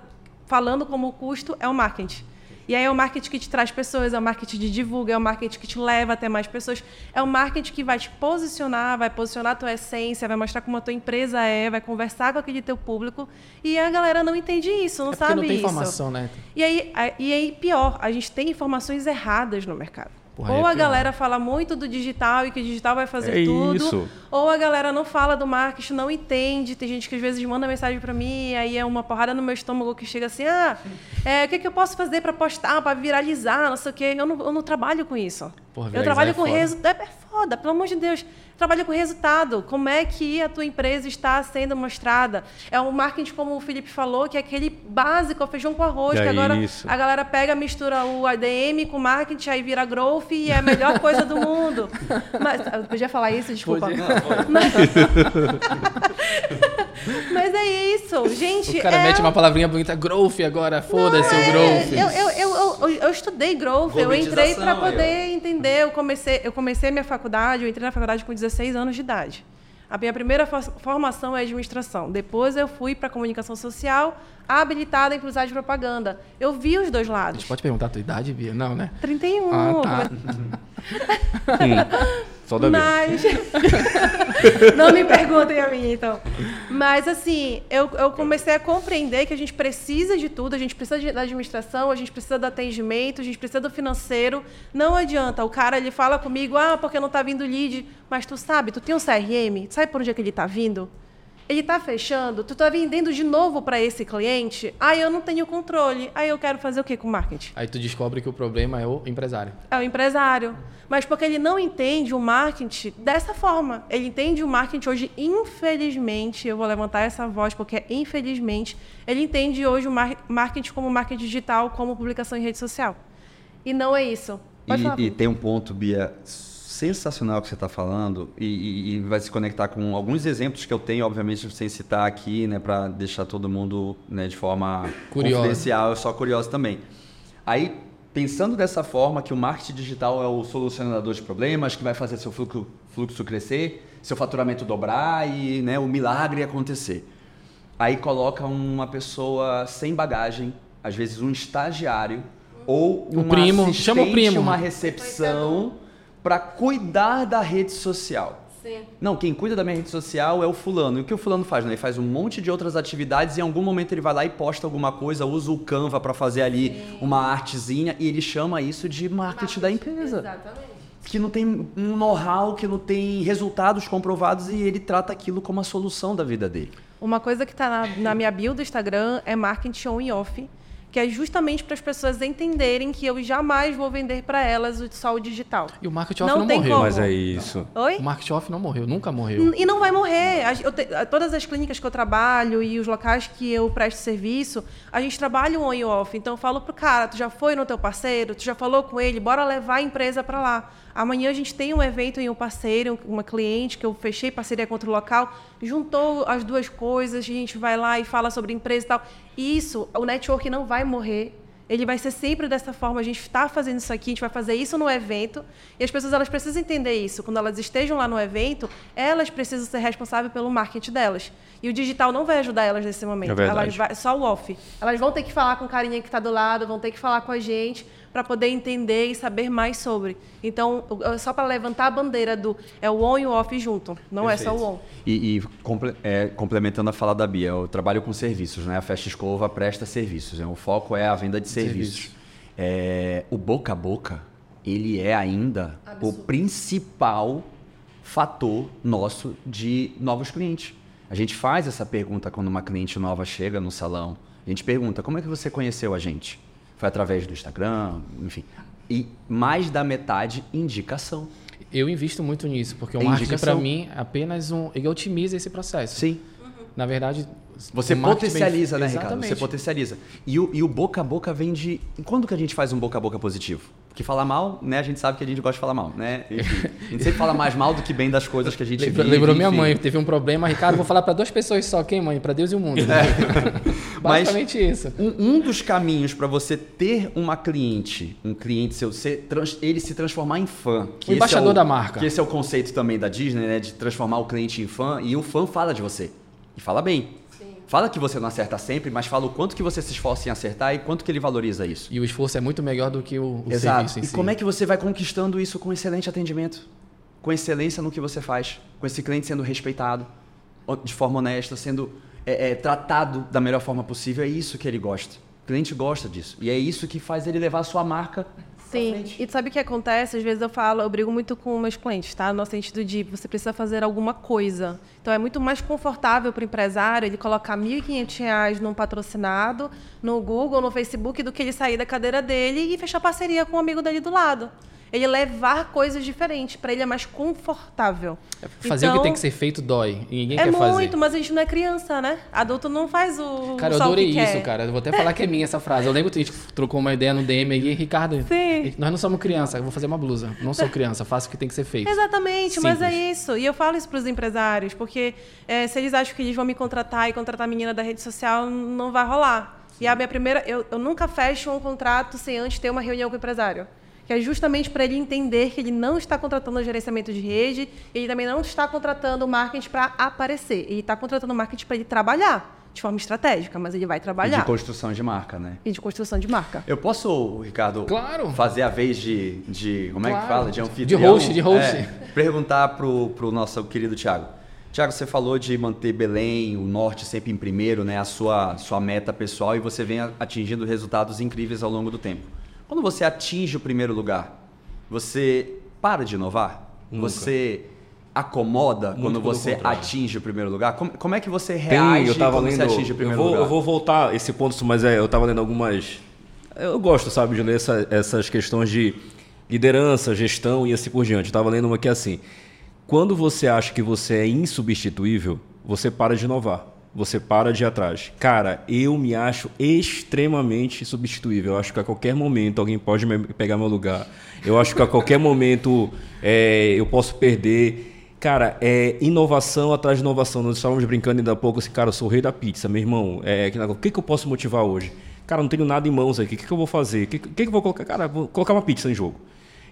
falando como custo, é o marketing. E aí é o marketing que te traz pessoas, é o marketing que divulga, é o marketing que te leva até mais pessoas, é o marketing que vai te posicionar, vai posicionar a tua essência, vai mostrar como a tua empresa é, vai conversar com aquele teu público. E a galera não entende isso, não é sabe não tem isso. informação, né? E aí, e aí, pior, a gente tem informações erradas no mercado. Porra, ou é a galera fala muito do digital e que o digital vai fazer é tudo, isso. ou a galera não fala do marketing, não entende. Tem gente que às vezes manda mensagem para mim, aí é uma porrada no meu estômago que chega assim: ah, é, o que, que eu posso fazer para postar, para viralizar, não sei o quê. Eu não, eu não trabalho com isso. Porra, eu trabalho é com resultado. É foda, pelo amor de Deus trabalha com resultado. Como é que a tua empresa está sendo mostrada? É um marketing, como o Felipe falou, que é aquele básico, o feijão com arroz, é que agora isso. a galera pega, mistura o ADM com marketing, aí vira growth e é a melhor coisa do mundo. Mas, eu podia falar isso, desculpa. Pode. Mas... Mas é isso, gente. O cara é... mete uma palavrinha bonita, growth agora, foda-se o é, growth. Eu, eu, eu, eu, eu estudei growth, eu entrei para poder entender. Eu comecei, eu comecei minha faculdade, eu entrei na faculdade com 16 anos de idade. A minha primeira formação é administração. Depois eu fui para comunicação social, habilitada em publicidade e propaganda. Eu vi os dois lados. A gente pode perguntar a tua idade, Bia? Não, né? 31. Ah, tá. Só da Mas... não me perguntem a mim, então. Mas, assim, eu, eu comecei a compreender que a gente precisa de tudo, a gente precisa de, da administração, a gente precisa do atendimento, a gente precisa do financeiro. Não adianta. O cara, ele fala comigo, ah, porque não está vindo lead. Mas tu sabe, tu tem um CRM, sabe por onde é que ele está vindo? Ele está fechando, tu está vendendo de novo para esse cliente, aí eu não tenho controle, aí eu quero fazer o que com o marketing? Aí tu descobre que o problema é o empresário. É o empresário. Mas porque ele não entende o marketing dessa forma. Ele entende o marketing hoje, infelizmente, eu vou levantar essa voz porque infelizmente, ele entende hoje o marketing como marketing digital, como publicação em rede social. E não é isso. E, e tem um ponto, Bia, sensacional que você está falando e, e, vai se conectar com alguns exemplos que eu tenho, obviamente, sem citar aqui, né, para deixar todo mundo né, de forma Curioso. confidencial, só curioso também. Aí, pensando dessa forma, que o marketing digital é o solucionador de problemas, que vai fazer seu fluxo, fluxo crescer, seu faturamento dobrar e né, o milagre acontecer. Aí coloca uma pessoa sem bagagem, às vezes um estagiário, ou um primo, chama o primo, uma recepção para cuidar da rede social. Sim. Não, quem cuida da minha rede social é o fulano. E o que o fulano faz? Né? Ele faz um monte de outras atividades e em algum momento ele vai lá e posta alguma coisa, usa o Canva para fazer ali Sim. uma artezinha e ele chama isso de marketing, marketing da empresa. Exatamente. Que não tem um know-how, que não tem resultados comprovados e ele trata aquilo como a solução da vida dele. Uma coisa que está na, na minha bio do Instagram é marketing on e off que é justamente para as pessoas entenderem que eu jamais vou vender para elas só o digital. E o marketing off não, não morreu. Como. Mas é isso. Oi? O marketing off não morreu, nunca morreu. E não vai morrer. Te, todas as clínicas que eu trabalho e os locais que eu presto serviço, a gente trabalha o on e off. Então eu falo pro cara, tu já foi no teu parceiro, tu já falou com ele, bora levar a empresa para lá. Amanhã a gente tem um evento em um parceiro, uma cliente que eu fechei parceria com outro local, juntou as duas coisas, a gente vai lá e fala sobre empresa e tal. Isso, o network não vai morrer. Ele vai ser sempre dessa forma. A gente está fazendo isso aqui, a gente vai fazer isso no evento. E as pessoas elas precisam entender isso. Quando elas estejam lá no evento, elas precisam ser responsáveis pelo marketing delas. E o digital não vai ajudar elas nesse momento. É elas vai, só o off. Elas vão ter que falar com o carinha que está do lado, vão ter que falar com a gente para poder entender e saber mais sobre. Então, só para levantar a bandeira do é o on e o off junto, não Perfeito. é só o on. E, e comple, é, complementando a fala da Bia, eu trabalho com serviços, né? A Festa Escova presta serviços. Né? O foco é a venda de serviços. Serviço. É, o boca a boca, ele é ainda Absurdo. o principal fator nosso de novos clientes. A gente faz essa pergunta quando uma cliente nova chega no salão. A gente pergunta: como é que você conheceu a gente? Foi através do Instagram, enfim. E mais da metade indicação. Eu invisto muito nisso, porque o marketing para mim é apenas um, ele otimiza esse processo. Sim. Na verdade, você potencializa, bem... né, Ricardo? Você potencializa. E o, e o boca a boca vem de. Quando que a gente faz um boca a boca positivo? Porque falar mal, né? A gente sabe que a gente gosta de falar mal, né? Enfim, a gente sempre fala mais mal do que bem das coisas que a gente Lembrou, vive. Lembrou minha mãe, teve um problema. Ricardo, vou falar para duas pessoas só. Quem, mãe? Para Deus e o mundo. Né? É. Basicamente Mas, isso. Um, um dos caminhos para você ter uma cliente, um cliente seu, ser, ele se transformar em fã. Que o embaixador é o, da marca. Que esse é o conceito também da Disney, né? De transformar o cliente em fã. E o fã fala de você. E fala bem. Fala que você não acerta sempre, mas fala o quanto que você se esforça em acertar e quanto que ele valoriza isso. E o esforço é muito melhor do que o, o Exato. serviço em e si. como é que você vai conquistando isso com excelente atendimento? Com excelência no que você faz, com esse cliente sendo respeitado, de forma honesta, sendo é, é, tratado da melhor forma possível. É isso que ele gosta. O cliente gosta disso. E é isso que faz ele levar a sua marca Sim, e sabe o que acontece? Às vezes eu falo, eu brigo muito com meus clientes, tá? No sentido de você precisa fazer alguma coisa. Então é muito mais confortável para o empresário ele colocar R$ 1.500 num patrocinado, no Google, no Facebook, do que ele sair da cadeira dele e fechar parceria com um amigo dele do lado ele levar coisas diferentes. Para ele é mais confortável. É, fazer então, o que tem que ser feito dói. E ninguém é quer fazer. É muito, mas a gente não é criança, né? Adulto não faz o. Cara, eu adorei isso, quer. cara. Eu vou até falar que é minha essa frase. Eu lembro que a gente trocou uma ideia no DM aí, Ricardo. Sim. Nós não somos criança. Eu vou fazer uma blusa. Não sou criança. Faço o que tem que ser feito. Exatamente, Simples. mas é isso. E eu falo isso para os empresários, porque é, se eles acham que eles vão me contratar e contratar a menina da rede social, não vai rolar. E a minha primeira. Eu, eu nunca fecho um contrato sem antes ter uma reunião com o empresário que é justamente para ele entender que ele não está contratando o gerenciamento de rede, ele também não está contratando o marketing para aparecer, ele está contratando o marketing para ele trabalhar de forma estratégica, mas ele vai trabalhar. E de construção de marca, né? E de construção de marca. Eu posso, Ricardo, claro. fazer a vez de, de como claro. é que fala? De anfitrião? De host, de host. É, perguntar para o nosso querido Tiago. Tiago, você falou de manter Belém, o norte sempre em primeiro, né? A sua, sua meta pessoal e você vem atingindo resultados incríveis ao longo do tempo. Quando você atinge o primeiro lugar, você para de inovar? Nunca. Você acomoda Muito quando você contrário. atinge o primeiro lugar? Como, como é que você Tem, reage eu tava quando lendo. você atinge o eu, primeiro vou, lugar? eu vou voltar esse ponto, mas é, eu tava lendo algumas. Eu gosto, sabe, de ler essa- essas questões de liderança, gestão e assim por diante. Eu tava lendo uma que é assim: quando você acha que você é insubstituível, você para de inovar. Você para de ir atrás. Cara, eu me acho extremamente substituível. Eu acho que a qualquer momento alguém pode me- pegar meu lugar. Eu acho que a qualquer momento é, eu posso perder. Cara, é inovação atrás de inovação. Nós estávamos brincando ainda há pouco assim, cara, eu sou o rei da pizza, meu irmão. É, o que, que eu posso motivar hoje? Cara, não tenho nada em mãos aqui. O que, que eu vou fazer? O que, que, que eu vou colocar? Cara, vou colocar uma pizza em jogo.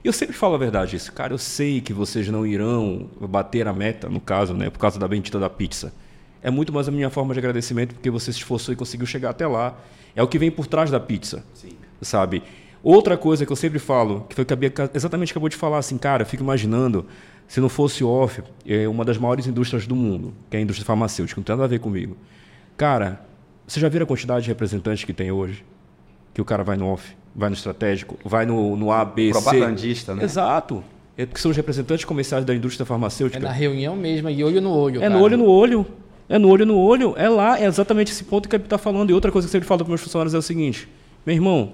Eu sempre falo a verdade isso. Cara, eu sei que vocês não irão bater a meta, no caso, né? Por causa da bendita da pizza. É muito mais a minha forma de agradecimento porque você se esforçou e conseguiu chegar até lá. É o que vem por trás da pizza. Sim. Sabe? Outra coisa que eu sempre falo, que foi o que a Bia exatamente acabou de falar, assim, cara, eu fico imaginando, se não fosse o off, é uma das maiores indústrias do mundo, que é a indústria farmacêutica, não tem nada a ver comigo. Cara, você já viram a quantidade de representantes que tem hoje? Que o cara vai no off, vai no estratégico, vai no, no A, B, C. Propagandista, né? Exato. É porque são os representantes comerciais da indústria É farmacêutica. na reunião mesmo, e olho no olho. É no cara. olho no olho. É no olho no olho. É lá, é exatamente esse ponto que a está falando. E outra coisa que eu sempre falo para meus funcionários é o seguinte: meu irmão,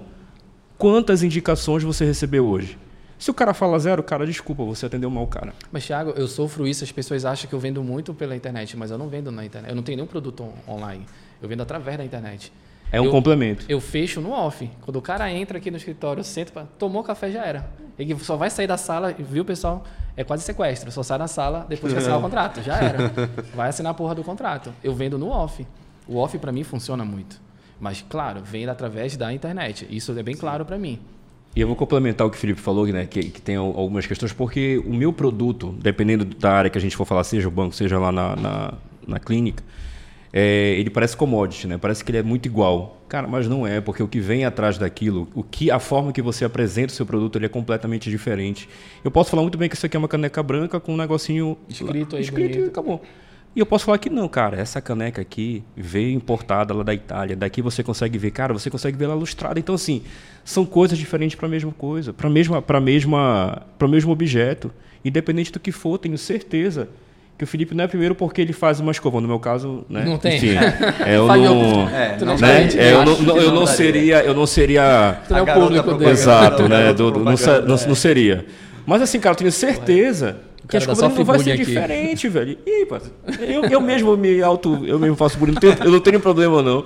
quantas indicações você recebeu hoje? Se o cara fala zero, cara, desculpa, você atendeu mal o cara. Mas, Thiago, eu sofro isso. As pessoas acham que eu vendo muito pela internet, mas eu não vendo na internet. Eu não tenho nenhum produto on- online. Eu vendo através da internet. É um Eu- complemento. Eu fecho no off. Quando o cara entra aqui no escritório, senta, pra... tomou café já era. Ele só vai sair da sala, viu, pessoal? É quase sequestro. Só sai na sala depois que assinar o contrato. Já era. Vai assinar a porra do contrato. Eu vendo no off. O off para mim funciona muito. Mas, claro, vem através da internet. Isso é bem claro para mim. E eu vou complementar o que o Felipe falou, né, que, que tem al- algumas questões, porque o meu produto, dependendo da área que a gente for falar, seja o banco, seja lá na, na, na clínica, é, ele parece commodity, né? Parece que ele é muito igual. Cara, mas não é, porque o que vem atrás daquilo, o que a forma que você apresenta o seu produto, ele é completamente diferente. Eu posso falar muito bem que isso aqui é uma caneca branca com um negocinho Escrito aí, escrito e bonito. acabou. E eu posso falar que não, cara, essa caneca aqui veio importada lá da Itália. Daqui você consegue ver, cara, você consegue ver ela lustrada. Então assim, são coisas diferentes para a mesma coisa, para mesma para mesma para o mesmo objeto. Independente do que for, tenho certeza que o Felipe não é primeiro porque ele faz uma escova. No meu caso, né? Não tem. Enfim, é, eu não, É, não né? É, eu não, eu não seria, eu não seria Tu é o público dele. Exato, Não, né? Do- do- não, é. não seria. Mas assim, cara, eu tenho certeza que a cara dá escova só não vai ser aqui. diferente, velho. Pá, eu, eu mesmo me auto, eu mesmo faço bullying, não tenho- eu não tenho problema não.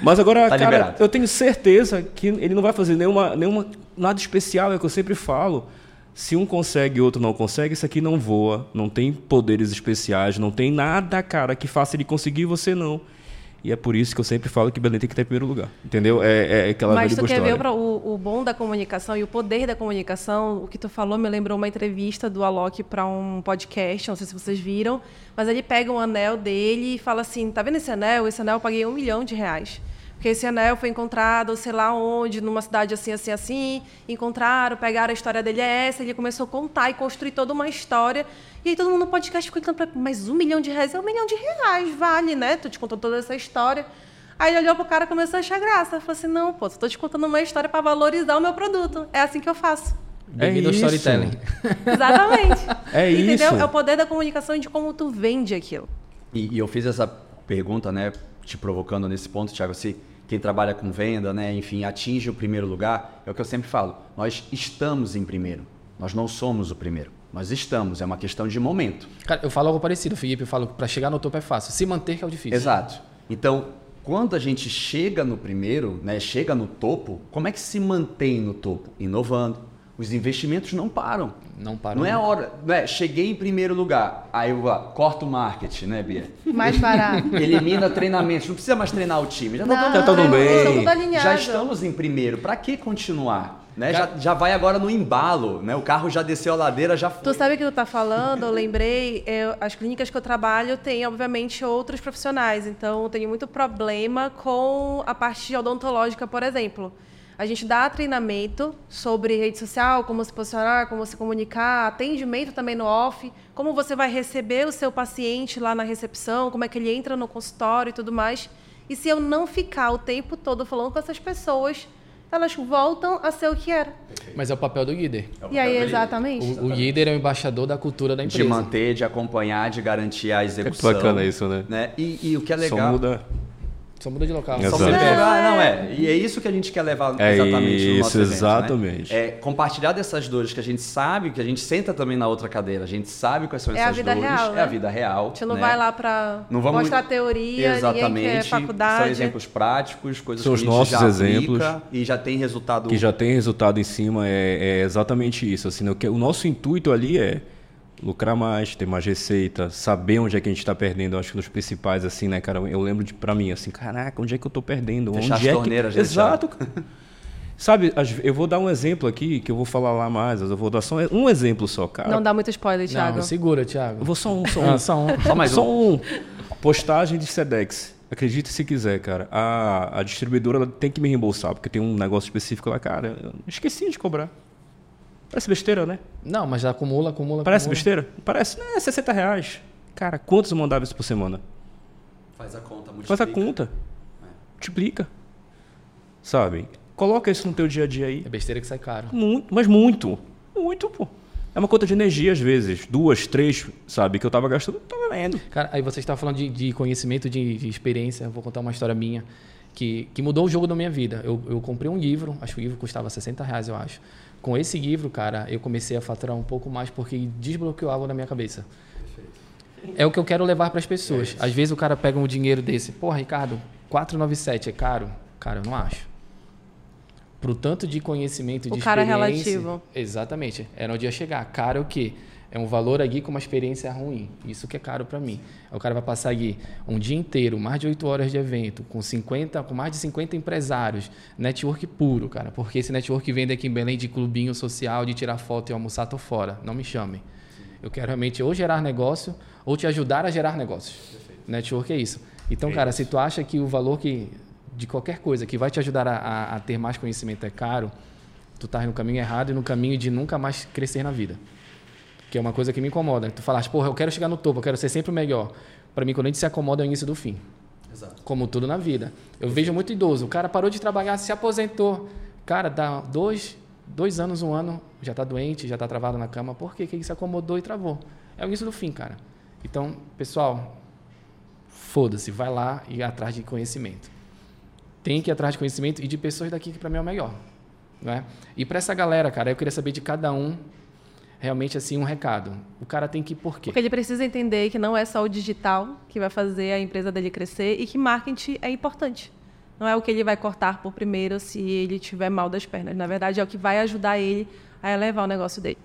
Mas agora, Tá cara, liberado. eu tenho certeza que ele não vai fazer nenhuma, nenhuma nada especial, é o que eu sempre falo. Se um consegue e outro não consegue, isso aqui não voa, não tem poderes especiais, não tem nada, cara, que faça ele conseguir e você não. E é por isso que eu sempre falo que Belém tem que estar em primeiro lugar. Entendeu? É, é aquela Mas tu quer ver pra- o, o bom da comunicação e o poder da comunicação? O que tu falou me lembrou uma entrevista do Alok para um podcast, não sei se vocês viram, mas ele pega um anel dele e fala assim: tá vendo esse anel? Esse anel eu paguei um milhão de reais. Porque esse anel foi encontrado, sei lá onde, numa cidade assim, assim, assim. Encontraram, pegaram, a história dele é essa. Ele começou a contar e construir toda uma história. E aí todo mundo no podcast ficou cantando, mas um milhão de reais é um milhão de reais, vale, né? Tu te contou toda essa história. Aí ele olhou pro cara e começou a achar graça. Falou assim: não, pô, só tô te contando uma história para valorizar o meu produto. É assim que eu faço. Bem-vindo ao isso. storytelling. Exatamente. É Entendeu? isso. É o poder da comunicação e de como tu vende aquilo. E, e eu fiz essa pergunta, né, te provocando nesse ponto, Thiago, se quem trabalha com venda, né, enfim, atinge o primeiro lugar, é o que eu sempre falo. Nós estamos em primeiro. Nós não somos o primeiro. Nós estamos, é uma questão de momento. Cara, eu falo algo parecido, Felipe. Eu falo que para chegar no topo é fácil. Se manter que é o difícil. Exato. Então, quando a gente chega no primeiro, né, chega no topo, como é que se mantém no topo? Inovando. Os investimentos não param. Não para. Não é a hora, não é, cheguei em primeiro lugar, aí eu ah, corto o marketing, né, Bia? Mais barato. Elimina treinamentos, não precisa mais treinar o time. Já, tá Não, tá tudo bem. alinhados. já estamos em primeiro, para que continuar? Né? Já, já vai agora no embalo, né? O carro já desceu a ladeira, já foi. Tu sabe o que tu tá falando? Eu lembrei, eu- as clínicas que eu trabalho têm, obviamente, outros profissionais. Então, eu tenho muito problema com a parte odontológica, por exemplo. A gente dá treinamento sobre rede social, como se posicionar, como se comunicar, atendimento também no off, como você vai receber o seu paciente lá na recepção, como é que ele entra no consultório e tudo mais. E se eu não ficar o tempo todo falando com essas pessoas, elas voltam a ser o que era. Mas é o papel do líder. É o E aí, papel exatamente. O, o líder é o embaixador da cultura da empresa. De manter, de acompanhar, de garantir a execução. bacana isso, né? E, e o que é Só legal. muda. Só muda de local. Exato. Só muda de É. lugar, não é. E é isso que a gente quer levar É exatamente no nosso isso, evento, né? exatamente. É compartilhar dessas dores que a gente sabe, que a gente senta também na outra cadeira, a gente sabe quais são É a essas vida dores, real, é né? a vida real. A gente não né? vai lá pra Não vamos- mostrar teoria, Exatamente. faculdade. São exemplos práticos, coisas São que a gente nossos já exemplos. aplica e já tem resultado. que já tem resultado em cima é, é exatamente isso. Assim, né? o, que, o nosso intuito ali é lucrar mais, ter mais receita, saber onde é que a gente está perdendo. Eu acho que nos principais, assim, né, cara? Eu lembro de, pra mim, assim, caraca, onde é que eu tô perdendo? Fechar onde as é torneiras, que... né, Exato. Sabe, eu vou dar um exemplo aqui, que eu vou falar lá mais, eu vou dar só um exemplo só, cara. Não dá muito spoiler, Thiago. Não, segura, Thiago. Eu vou só um, só um. Ah, só um. Só mais Só um. um. Postagem de Sedex. Acredite se quiser, cara. A, a distribuidora ela tem que me reembolsar, porque tem um negócio específico lá, cara. Eu esqueci de cobrar. Parece besteira, né? Não, mas já acumula, acumula, Parece acumula. besteira? Parece, né? 60 reais. Cara, quantos mandáveis por semana? Faz a conta, Faz a multiplica. conta. Multiplica. Sabe? Coloca isso no teu dia a dia aí. É besteira que sai caro. Muito, mas muito. Muito, pô. É uma conta de energia às vezes. Duas, três, sabe? Que eu tava gastando, tava vendo. Cara, aí você estava falando de, de conhecimento, de, de experiência. Eu vou contar uma história minha que, que mudou o jogo da minha vida. Eu, eu comprei um livro, acho que o livro custava 60 reais, eu acho. Com esse livro, cara, eu comecei a faturar um pouco mais porque desbloqueou algo na minha cabeça. É o que eu quero levar para as pessoas. Às vezes o cara pega um dinheiro desse, pô, Ricardo, 497 é caro? Cara, eu não acho. Pro tanto de conhecimento e O de cara é experiência. relativo. Exatamente. Era onde ia chegar. Caro é o quê? É um valor aqui com uma experiência ruim. Isso que é caro para mim. Aí O cara vai passar aqui um dia inteiro, mais de 8 horas de evento, com 50, com mais de 50 empresários, network puro, cara. Porque esse network vem daqui em Belém de clubinho social, de tirar foto e almoçar, tô fora. Não me chamem. Eu quero realmente ou gerar negócio ou te ajudar a gerar negócios. Network é isso. Então, cara, se tu acha que o valor que de qualquer coisa que vai te ajudar a, a- a ter mais conhecimento é caro, tu tá no caminho errado e no caminho de nunca mais crescer na vida. Que é uma coisa que me incomoda. Tu falaste, porra, eu quero chegar no topo, eu quero ser sempre o melhor. Para mim, quando a gente se acomoda, é o início do fim. Exato. Como tudo na vida. Eu vejo muito idoso. O cara parou de trabalhar, se aposentou. Cara, dá dois, dois anos, um ano, já está doente, já está travado na cama. Por quê? Que ele se acomodou e travou. É o início do fim, cara. Então, pessoal, foda-se, vai lá e atrás de conhecimento. Tem que ir atrás de conhecimento e de pessoas daqui que para mim é o melhor. Né? E para essa galera, cara, eu queria saber de cada um realmente assim um recado. O cara tem que ir por quê? Porque ele precisa entender que não é só o digital que vai fazer a empresa dele crescer e que marketing é importante. Não é o que ele vai cortar por primeiro se ele tiver mal das pernas. Na verdade, é o que vai ajudar ele a elevar o negócio dele.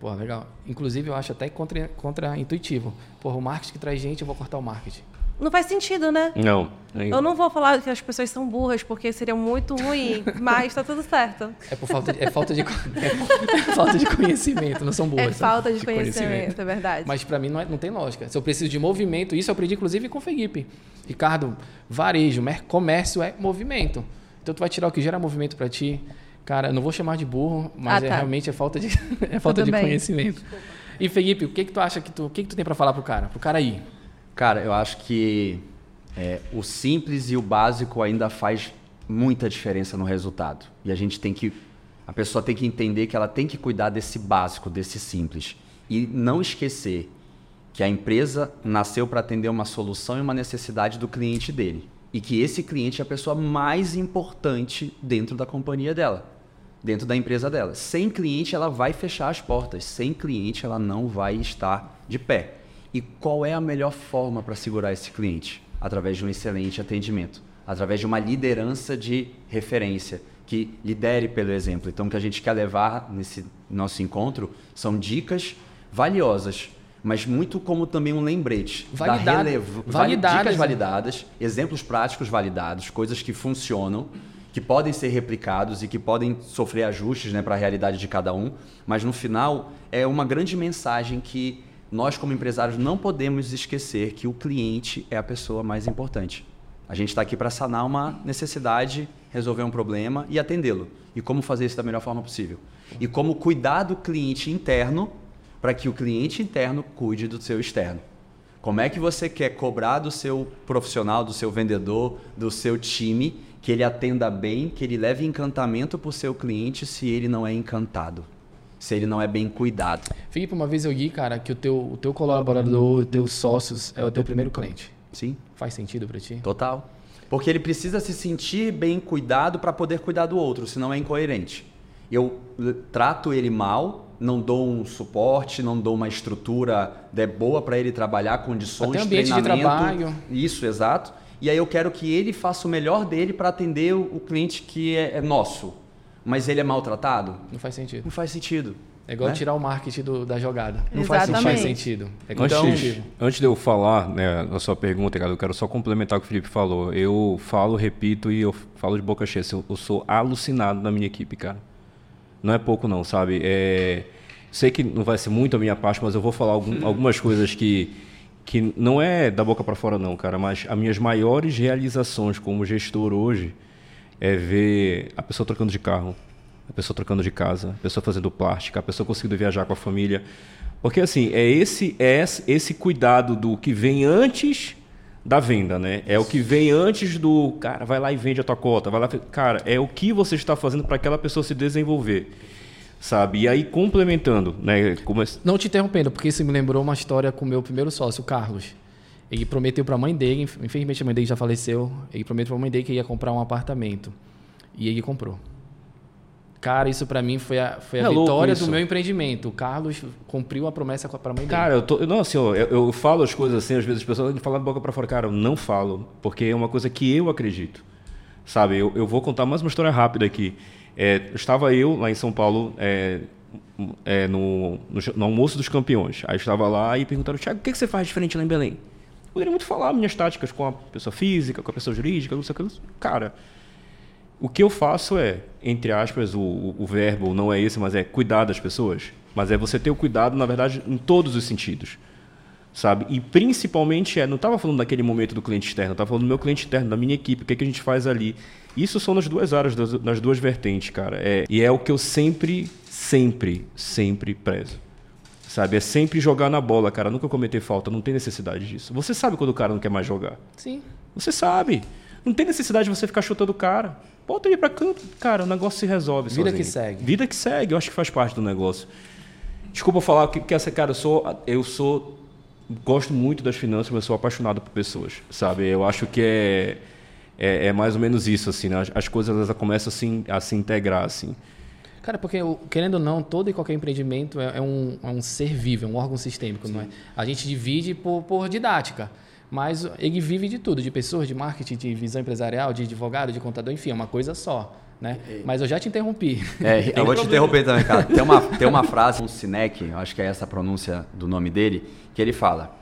Pô, legal. Inclusive, eu acho até contra, contra-intuitivo. Porra, o marketing que traz gente, eu vou cortar o marketing. Não faz sentido, né? Não. nem- Eu não vou falar que as pessoas são burras, porque seria muito ruim, mas tá tudo certo. É por falta de, é falta de, é falta de conhecimento, não são boas. é falta de conhecimento, é verdade. Mas para mim não, é- não tem lógica. Se eu preciso de movimento, isso eu aprendi inclusive com o Felipe. Ricardo, varejo, comércio é movimento. Então tu vai tirar o que gera movimento para ti. Cara, eu não vou chamar de burro, mas Ah, é tá. realmente é falta de, é falta Tudo de bem. conhecimento. E Felipe, o que que tu acha que tu, o que que tu tem para falar pro cara? Pro cara ir. Cara, eu acho que é, o simples e o básico ainda faz muita diferença no resultado. E a gente tem que. A pessoa tem que entender que ela tem que cuidar desse básico, desse simples. E não esquecer que a empresa nasceu para atender uma solução e uma necessidade do cliente dele. E que esse cliente é a pessoa mais importante dentro da companhia dela, dentro da empresa dela. Sem cliente, ela vai fechar as portas. Sem cliente, ela não vai estar de pé. E qual é a melhor forma para segurar esse cliente? Através de um excelente atendimento, através de uma liderança de referência que lidere pelo exemplo. Então, o que a gente quer levar nesse nosso encontro são dicas valiosas, mas muito como também um lembrete Validado- da relevo... validadas, dicas né? validadas, exemplos práticos validados, coisas que funcionam, que podem ser replicados e que podem sofrer ajustes né, para a realidade de cada um, mas no final é uma grande mensagem que nós como empresários não podemos esquecer que o cliente é a pessoa mais importante. A gente está aqui para sanar uma necessidade, resolver um problema e atendê-lo. E como fazer isso da melhor forma possível. E como cuidar do cliente interno para que o cliente interno cuide do seu externo. Como é que você quer cobrar do seu profissional, do seu vendedor, do seu time que ele atenda bem, que ele leve encantamento para o seu cliente se ele não é encantado, se ele não é bem cuidado. Felipe, uma vez eu li, cara, que o teu, o teu colaborador, os teus sócios é o teu primeiro cliente. Sim. Faz sentido para ti? Total. Porque ele precisa se sentir bem cuidado para poder cuidar do outro, senão é incoerente. Eu trato ele mal, não dou um suporte, não dou uma estrutura de boa para ele trabalhar, condições, Até ambiente treinamento. de trabalho. Isso, exato. E aí eu quero que ele faça o melhor dele para atender o, cliente que é, é nosso. Mas ele é maltratado? Não faz sentido. Não faz sentido. É igual né? tirar o marketing do- da jogada. Não faz Não faz Exatamente. sentido. É Antes, competitivo. antes de eu falar né, a sua pergunta, cara, eu quero só complementar o que o Felipe falou. Eu falo, repito e eu falo de boca cheia. Eu, eu sou alucinado na minha equipe, cara. Não é pouco não, sabe? É, sei que não vai ser muito a minha parte, mas eu vou falar algum- algumas coisas que, que não é da boca para fora não, cara. Mas as minhas maiores realizações como gestor hoje é ver a pessoa trocando de carro, a pessoa trocando de casa, a pessoa fazendo plástica, a pessoa conseguindo viajar com a família. Porque assim, é esse é esse- cuidado do que vem antes da venda, né? É o que vem antes do, cara, vai lá e vende a tua cota, vai lá, cara, é o que você está fazendo para aquela pessoa se desenvolver. Sabe? E aí complementando, né, como é- Não te interrompendo, porque isso me lembrou uma história com o meu primeiro sócio, o Carlos. Ele prometeu para a mãe dele, inf- infelizmente a mãe dele já faleceu, ele prometeu para a mãe dele que ia comprar um apartamento. E ele comprou. Cara, isso para mim foi a, foi a É vitória do meu empreendimento. O Carlos cumpriu a promessa para a mãe dele. Cara, eu tô, não, assim, ó, eu, eu falo as coisas assim, às vezes as pessoas falam de boca para fora, cara, eu não falo, porque é uma coisa que eu acredito. Sabe, eu, eu vou contar mais uma história rápida aqui. É, estava eu lá em São Paulo, é, é, no, no, no almoço dos campeões. Aí estava lá e perguntaram, Thiago, o que, que você faz diferente lá em Belém? Poderia muito falar minhas táticas com a pessoa física, com a pessoa jurídica, não sei o que. Cara, o que eu faço é, entre aspas, o, o, verbo não é esse, mas é cuidar das pessoas. Mas é você ter o cuidado, na verdade, em todos os sentidos. Sabe? E principalmente é, não estava falando daquele momento do cliente externo, estava falando do meu cliente interno, da minha equipe, o que, é que a gente faz ali. Isso são nas duas áreas, nas duas vertentes, cara. É, e é o que eu sempre, sempre, sempre prezo. Sabe? É sempre jogar na bola, cara. Nunca cometer falta, não tem necessidade disso. Você sabe quando o cara não quer mais jogar. Sim. Você sabe. Não tem necessidade de você ficar chutando o cara. Bota ele pra campo. Cara, o negócio se resolve Vida sozinho. que segue. Vida que segue. Eu acho que faz parte do negócio. Desculpa falar que, que essa cara, eu sou, eu sou. Gosto muito das finanças, mas sou apaixonado por pessoas. Sabe? Eu acho que é. É, é mais ou menos isso, assim, né? As, as coisas elas começam assim, a se integrar, assim. Cara, porque querendo ou não, todo e qualquer empreendimento é, é um, é um ser vivo, é um órgão sistêmico, não é? A gente divide por, por didática, mas ele vive de tudo, de pessoas, de marketing, de visão empresarial, de advogado, de contador, enfim, é uma coisa só, né? Mas eu já te interrompi. É, eu vou te problema. interromper também, cara. Tem uma, tem uma frase, um Sinek, eu acho que é essa a pronúncia do nome dele, que ele fala: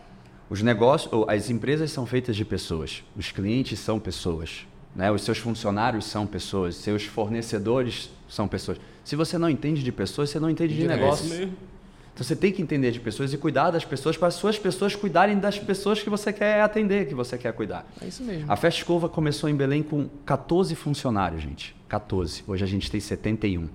os negócios, ou as empresas são feitas de pessoas, os clientes são pessoas, né? Os seus funcionários são pessoas, seus fornecedores são pessoas. Se você não entende de pessoas, você não entende de De negócios. É isso mesmo. Então você tem que entender de pessoas e cuidar das pessoas para as suas pessoas cuidarem das pessoas que você quer atender, que você quer cuidar. É isso mesmo. A Festa Escova começou em Belém com 14 funcionários, gente. 14. Hoje a gente tem 71.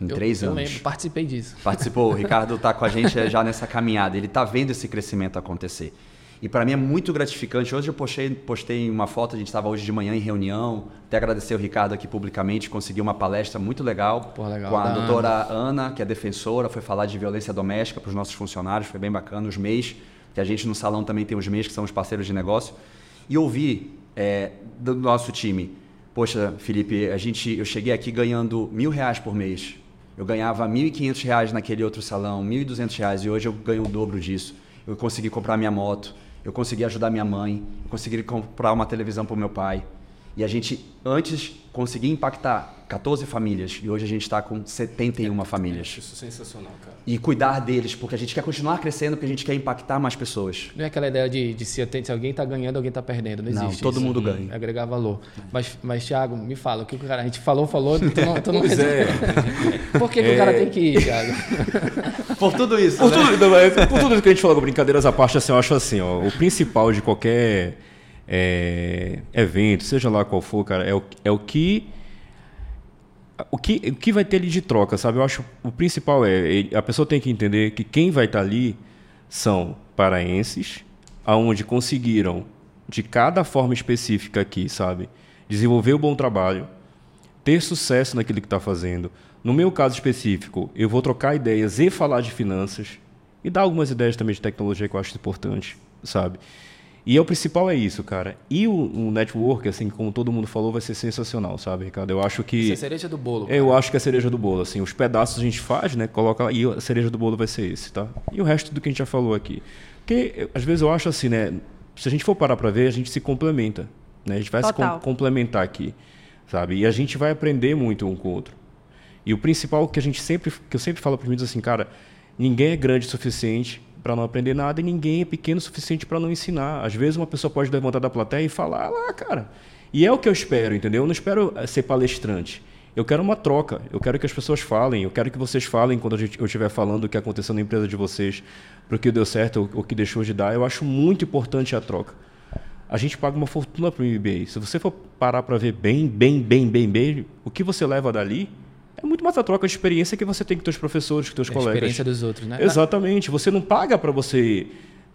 Em Eu- três eu anos. lembro, participei disso. Participou, o Ricardo está com a gente já nessa caminhada. Ele está vendo esse crescimento acontecer. E para mim é muito gratificante. Hoje eu postei, postei uma foto, a gente estava hoje de manhã em reunião. Até agradecer o Ricardo aqui publicamente, consegui uma palestra muito legal, Pô, legal, com a doutora Ana. que é defensora, foi falar de violência doméstica para os nossos funcionários, foi bem bacana. Os MEIs, que a gente no salão também tem os MEIs, que são os parceiros de negócio. E ouvi é, do nosso time, poxa, Felipe, a gente, eu cheguei aqui ganhando mil reais por mês. Eu ganhava 1.500 reais naquele outro salão, 1.200 reais, e hoje eu ganho o dobro disso. Eu consegui comprar minha moto, eu consegui ajudar minha mãe, eu consegui comprar uma televisão para o meu pai. E a gente, antes, conseguia impactar 14 famílias, e hoje a gente está com 71 famílias. Isso é sensacional, cara. E cuidar deles, porque a gente quer continuar crescendo, porque a gente quer impactar mais pessoas. Não é aquela ideia de, de se, se alguém está ganhando, alguém está perdendo. Não Não, existe todo isso. mundo ganha. É agregar valor. Mas, mas Thiago, me fala, o que o cara. A gente falou, falou, tu não, tu não Pois é. Por que, que o cara tem que ir, Thiago? Por tudo isso, Por né? tudo, não, mas por tudo isso que a gente falou, brincadeiras à parte, assim, eu acho assim, ó, o principal de qualquer é, evento, seja lá qual for, cara, é o, é o que o que, o que vai ter ali de troca, sabe? Eu acho o principal é a pessoa tem que entender que quem vai estar ali são paraenses, aonde conseguiram de cada forma específica aqui, sabe? desenvolver o um bom trabalho, ter sucesso naquilo que está fazendo. No meu caso específico, eu vou trocar ideias e falar de finanças e dar algumas ideias também de tecnologia que eu acho importante, sabe? E é o principal é isso, cara. E o, o, network, assim, como todo mundo falou, vai ser sensacional, sabe, Ricardo? Eu acho que. Isso é a cereja do bolo. Cara. Eu acho que é a cereja do bolo, assim. Os pedaços a gente faz, né? Coloca e a cereja do bolo vai ser esse, tá? E o resto do que a gente já falou aqui. Porque, às vezes, eu acho assim, né? Se a gente for parar para ver, a gente se complementa. Né? A gente vai Total. se com complementar aqui, sabe? E a gente vai aprender muito um com o outro. E o principal que a gente sempre, que eu sempre falo para os meninos assim, cara, ninguém é grande o suficiente para não aprender nada e ninguém é pequeno o suficiente para não ensinar. Às vezes uma pessoa pode levantar da plateia e falar lá, cara. E é o que eu espero, entendeu? Eu não espero eh, ser palestrante. Eu quero uma troca. Eu quero que as pessoas falem. Eu quero que vocês falem quando eu estiver falando o que aconteceu na empresa de vocês, para o que deu certo, o que deixou de dar. Eu acho muito importante a troca. A gente paga uma fortuna para o MBA. Se você for parar para ver bem, bem, bem, bem, bem, o que você leva dali é muito mais a troca de experiência que você tem com seus professores, com seus é colegas. A experiência dos outros, né? Exatamente. Você não paga para você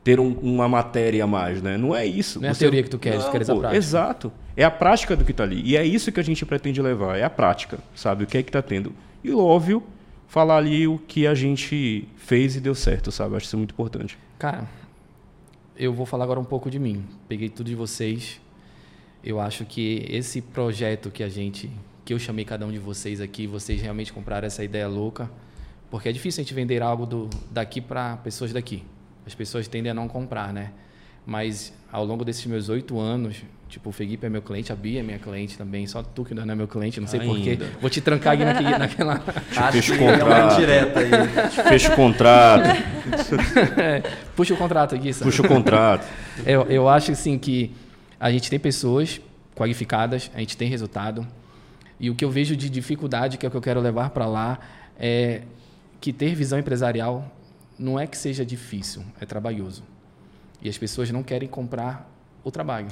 ter um, uma matéria a mais, né? Não é isso. Não é você... a teoria que tu queres, não, tu queres a prática. Exato. É a prática do que está ali. E é isso que a gente pretende levar, é a prática, sabe? O que é que está tendo. E, óbvio, falar ali o que a gente fez e deu certo, sabe? Acho isso muito importante. Cara, eu vou falar agora um pouco de mim. Peguei tudo de vocês. Eu acho que esse projeto que a gente que eu chamei cada um de vocês aqui, vocês realmente compraram essa ideia louca, porque é difícil a gente vender algo do, daqui para pessoas daqui. As pessoas tendem a não comprar, né? Mas ao longo desses meus oito anos, tipo, o Felipe é meu cliente, a Bia é minha cliente também, só tu que não é meu cliente, não sei porquê. Vou te trancar aqui naquele, naquela. Fecha o contrato. direta aí. Fecha o contrato. é, puxa o contrato aqui, sabe? Puxa o contrato. Eu, eu acho assim que a gente tem pessoas qualificadas, a gente tem resultado. E o que eu vejo de dificuldade, que é o que eu quero levar para lá, é que ter visão empresarial não é que seja difícil, é trabalhoso. E as pessoas não querem comprar o trabalho,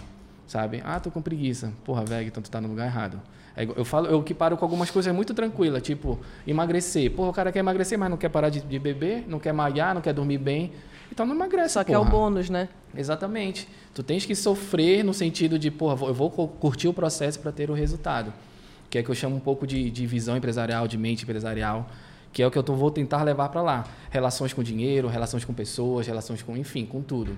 sabe? Ah, tô com preguiça. Porra, velho, então tu tá no lugar errado. É eu falo, eu que paro com algumas coisas muito tranquilas, tipo emagrecer. Porra, o cara quer emagrecer, mas não quer parar de, de beber, não quer malhar, não quer dormir bem. Então não emagrece, Só que porra. é o bônus, né? Exatamente. Tu tens que sofrer no sentido de, porra, eu vou curtir o processo para ter o resultado que é que eu chamo um pouco de, de visão empresarial, de mente empresarial, que é o que eu tô, vou tentar levar para lá. Relações com dinheiro, relações com pessoas, relações com, enfim, com tudo.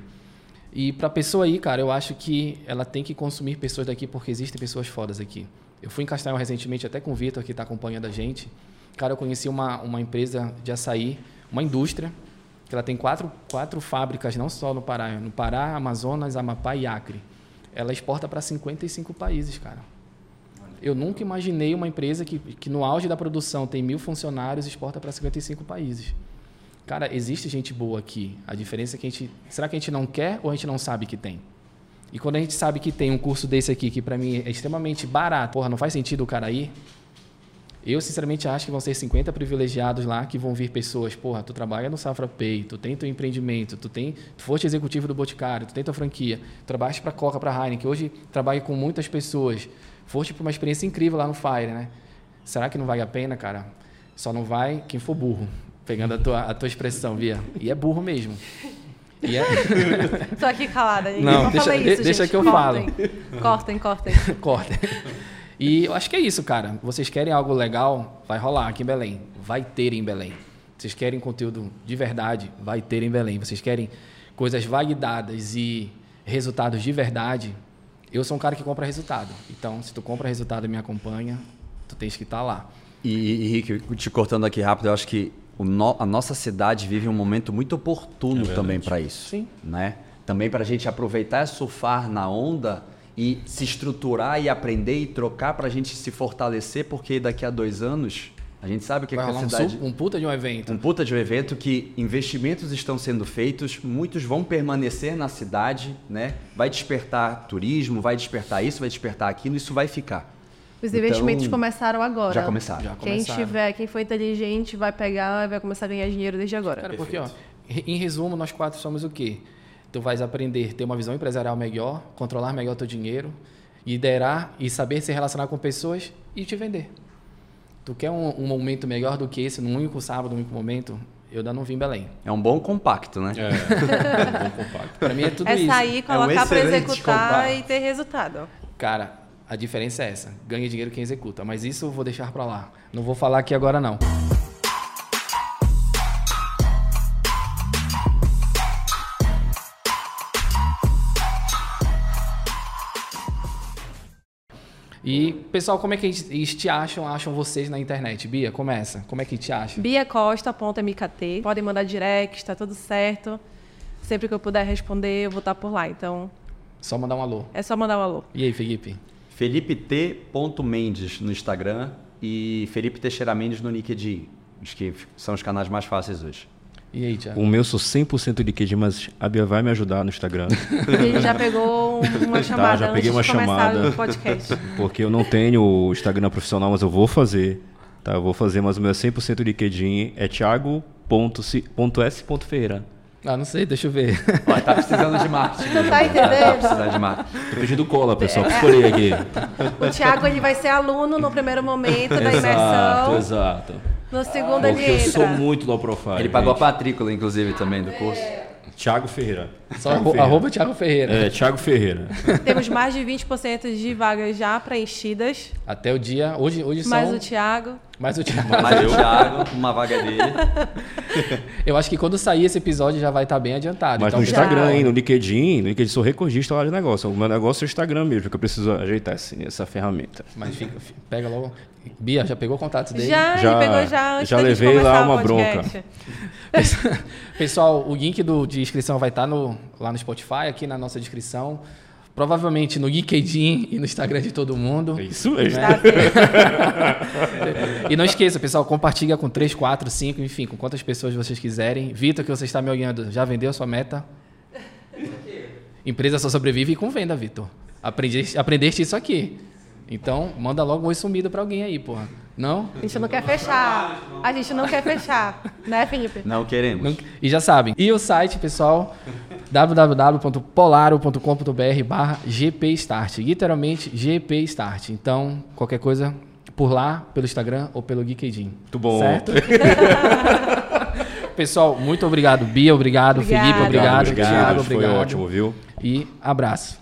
E para pessoa aí, cara, eu acho que ela tem que consumir pessoas daqui porque existem pessoas fodas aqui. Eu fui em Castanhal recentemente até com o Vitor, que está acompanhando a gente. Cara, eu conheci uma, uma empresa de açaí, uma indústria, que ela tem quatro, quatro fábricas, não só no Pará, no Pará, Amazonas, Amapá e Acre. Ela exporta para 55 países, cara. Eu nunca imaginei uma empresa que, que no auge da produção tem mil funcionários e exporta para 55 países. Cara, existe gente boa aqui. A diferença é que a gente. Será que a gente não quer ou a gente não sabe que tem? E quando a gente sabe que tem um curso desse aqui, que para mim é extremamente barato, porra, não faz sentido o cara ir. Eu, sinceramente, acho que vão ser 50 privilegiados lá que vão vir pessoas. Porra, tu trabalha no Safra Pay, tu tem teu empreendimento, tu tem, tu foste executivo do Boticário, tu tem tua franquia, tu trabalhas para Coca, para Heineken. Hoje trabalho com muitas pessoas foste para uma experiência incrível lá no Fire, né? Será que não vale a pena, cara? Só não vai quem for burro. Pegando a tua, a tua expressão, Via. E é burro mesmo. E é... Tô aqui calada. Não, não deixa, isso, deixa gente. que eu cortem. falo. Cortem, cortem. cortem. E eu acho que é isso, cara. Vocês querem algo legal? Vai rolar aqui em Belém. Vai ter em Belém. Vocês querem conteúdo de verdade? Vai ter em Belém. Vocês querem coisas validadas e resultados de verdade? Eu sou um cara que compra resultado. Então, se tu compra resultado e me acompanha, tu tens que estar tá lá. E, e Rick, te cortando aqui rápido, eu acho que no, a nossa cidade vive um momento muito oportuno é também para isso. Sim. Né? Também para a gente aproveitar e surfar na onda e se estruturar e aprender e trocar para a gente se fortalecer, porque daqui a dois anos a gente sabe o que, é que a cidade. Um, um puta de um evento. Um puta de um evento que investimentos estão sendo feitos, muitos vão permanecer na cidade, né? Vai despertar turismo, vai despertar isso, vai despertar aquilo, isso vai ficar. Os investimentos então, começaram agora. Já começaram. Já quem começaram. tiver, quem for inteligente vai pegar e vai começar a ganhar dinheiro desde agora. Cara, porque, ó, em resumo, nós quatro somos o quê? Tu vais aprender, ter uma visão empresarial melhor, controlar melhor teu dinheiro, liderar e saber se relacionar com pessoas e te vender. Tu quer um, um, momento melhor do que esse, num único sábado, num único momento? Eu ainda não vim em Belém. É um bom compacto, né? É, é um bom compacto. Pra mim é tudo é isso. É sair, colocar é um para executar compacto. e ter resultado. Cara, A diferença é essa. Ganha dinheiro quem executa. Mas isso eu vou deixar para lá. Não vou falar aqui agora, não. E, pessoal, como é que eles te acham, acham vocês na internet? Bia, começa. Como é que te acham? Bia Costa, ponto MKT. Podem mandar direct, tá tudo certo. Sempre que eu puder responder, eu vou estar por lá. Então, Só mandar um alô. é só mandar um alô. E aí, Felipe? Felipe T. Mendes no Instagram e Felipe Teixeira Mendes no LinkedIn. Acho que são os canais mais fáceis hoje. E aí, Thiago? O meu sou 100% de QG, mas a Bia vai me ajudar no Instagram. Ele já pegou uma chamada já peguei antes uma chamada. Porque eu não tenho o Instagram profissional, mas eu vou fazer. Tá? Eu vou fazer, mas o meu é 100% de LinkedIn é thiago.s.ferreira. Ah, não sei, deixa eu ver. Ó, tá precisando de marketing. Não tá entendendo? Tá precisando de marketing. Tô pedindo cola, pessoal, pra escolher aqui. O Thiago ele vai ser aluno no primeiro momento da exato, imersão. exato. No segundo Porque ele eu sou entra. muito low profile. Ele pagou a gente. matrícula, inclusive, também do curso. Thiago Ferreira. Só Thiago Ferreira. arroba Thiago Ferreira. É, Thiago Ferreira. Temos mais de 20% de vagas já preenchidas. Até o dia. Hoje, hoje são. Mais o Thiago. Mais o Thiago. Mas o Thiago, uma vaga dele. Eu acho que quando sair esse episódio já vai estar bem adiantado. Mas então, no Instagram, hein, no LinkedIn, no LinkedIn sou recordista lá de negócio. O meu negócio é o Instagram mesmo, que eu preciso ajeitar esse- essa ferramenta. Mas fica, fi- pega logo. Bia, já pegou contatos dele? Já, Já- ele pegou já antes já levei lá uma podcast. Pessoal, o link do, de inscrição vai estar no, lá no Spotify, aqui na nossa descrição. Provavelmente no LinkedIn e no Instagram de todo mundo. É isso mesmo. Certo. E não esqueça, pessoal, compartilha com 3, 4, 5, enfim, com quantas pessoas vocês quiserem. Vitor, que você está me olhando, já vendeu a sua meta? Empresa só sobrevive com venda, Vitor. Aprendeste, aprendeste isso aqui. Então, manda logo um oi sumido pra alguém aí, porra. Não? A gente não quer fechar. A gente não quer fechar. Né, Felipe? Não queremos. E já sabem. E o site, pessoal, www.polaro.com.br barra gpstart. Literalmente gpstart. Então, qualquer coisa por lá, pelo Instagram ou pelo LinkedIn. Muito bom. Certo? Pessoal, muito obrigado. Bia, obrigado. Obrigada. Felipe, obrigado. Obrigado, Thiago, foi obrigado. ótimo, viu? E abraço.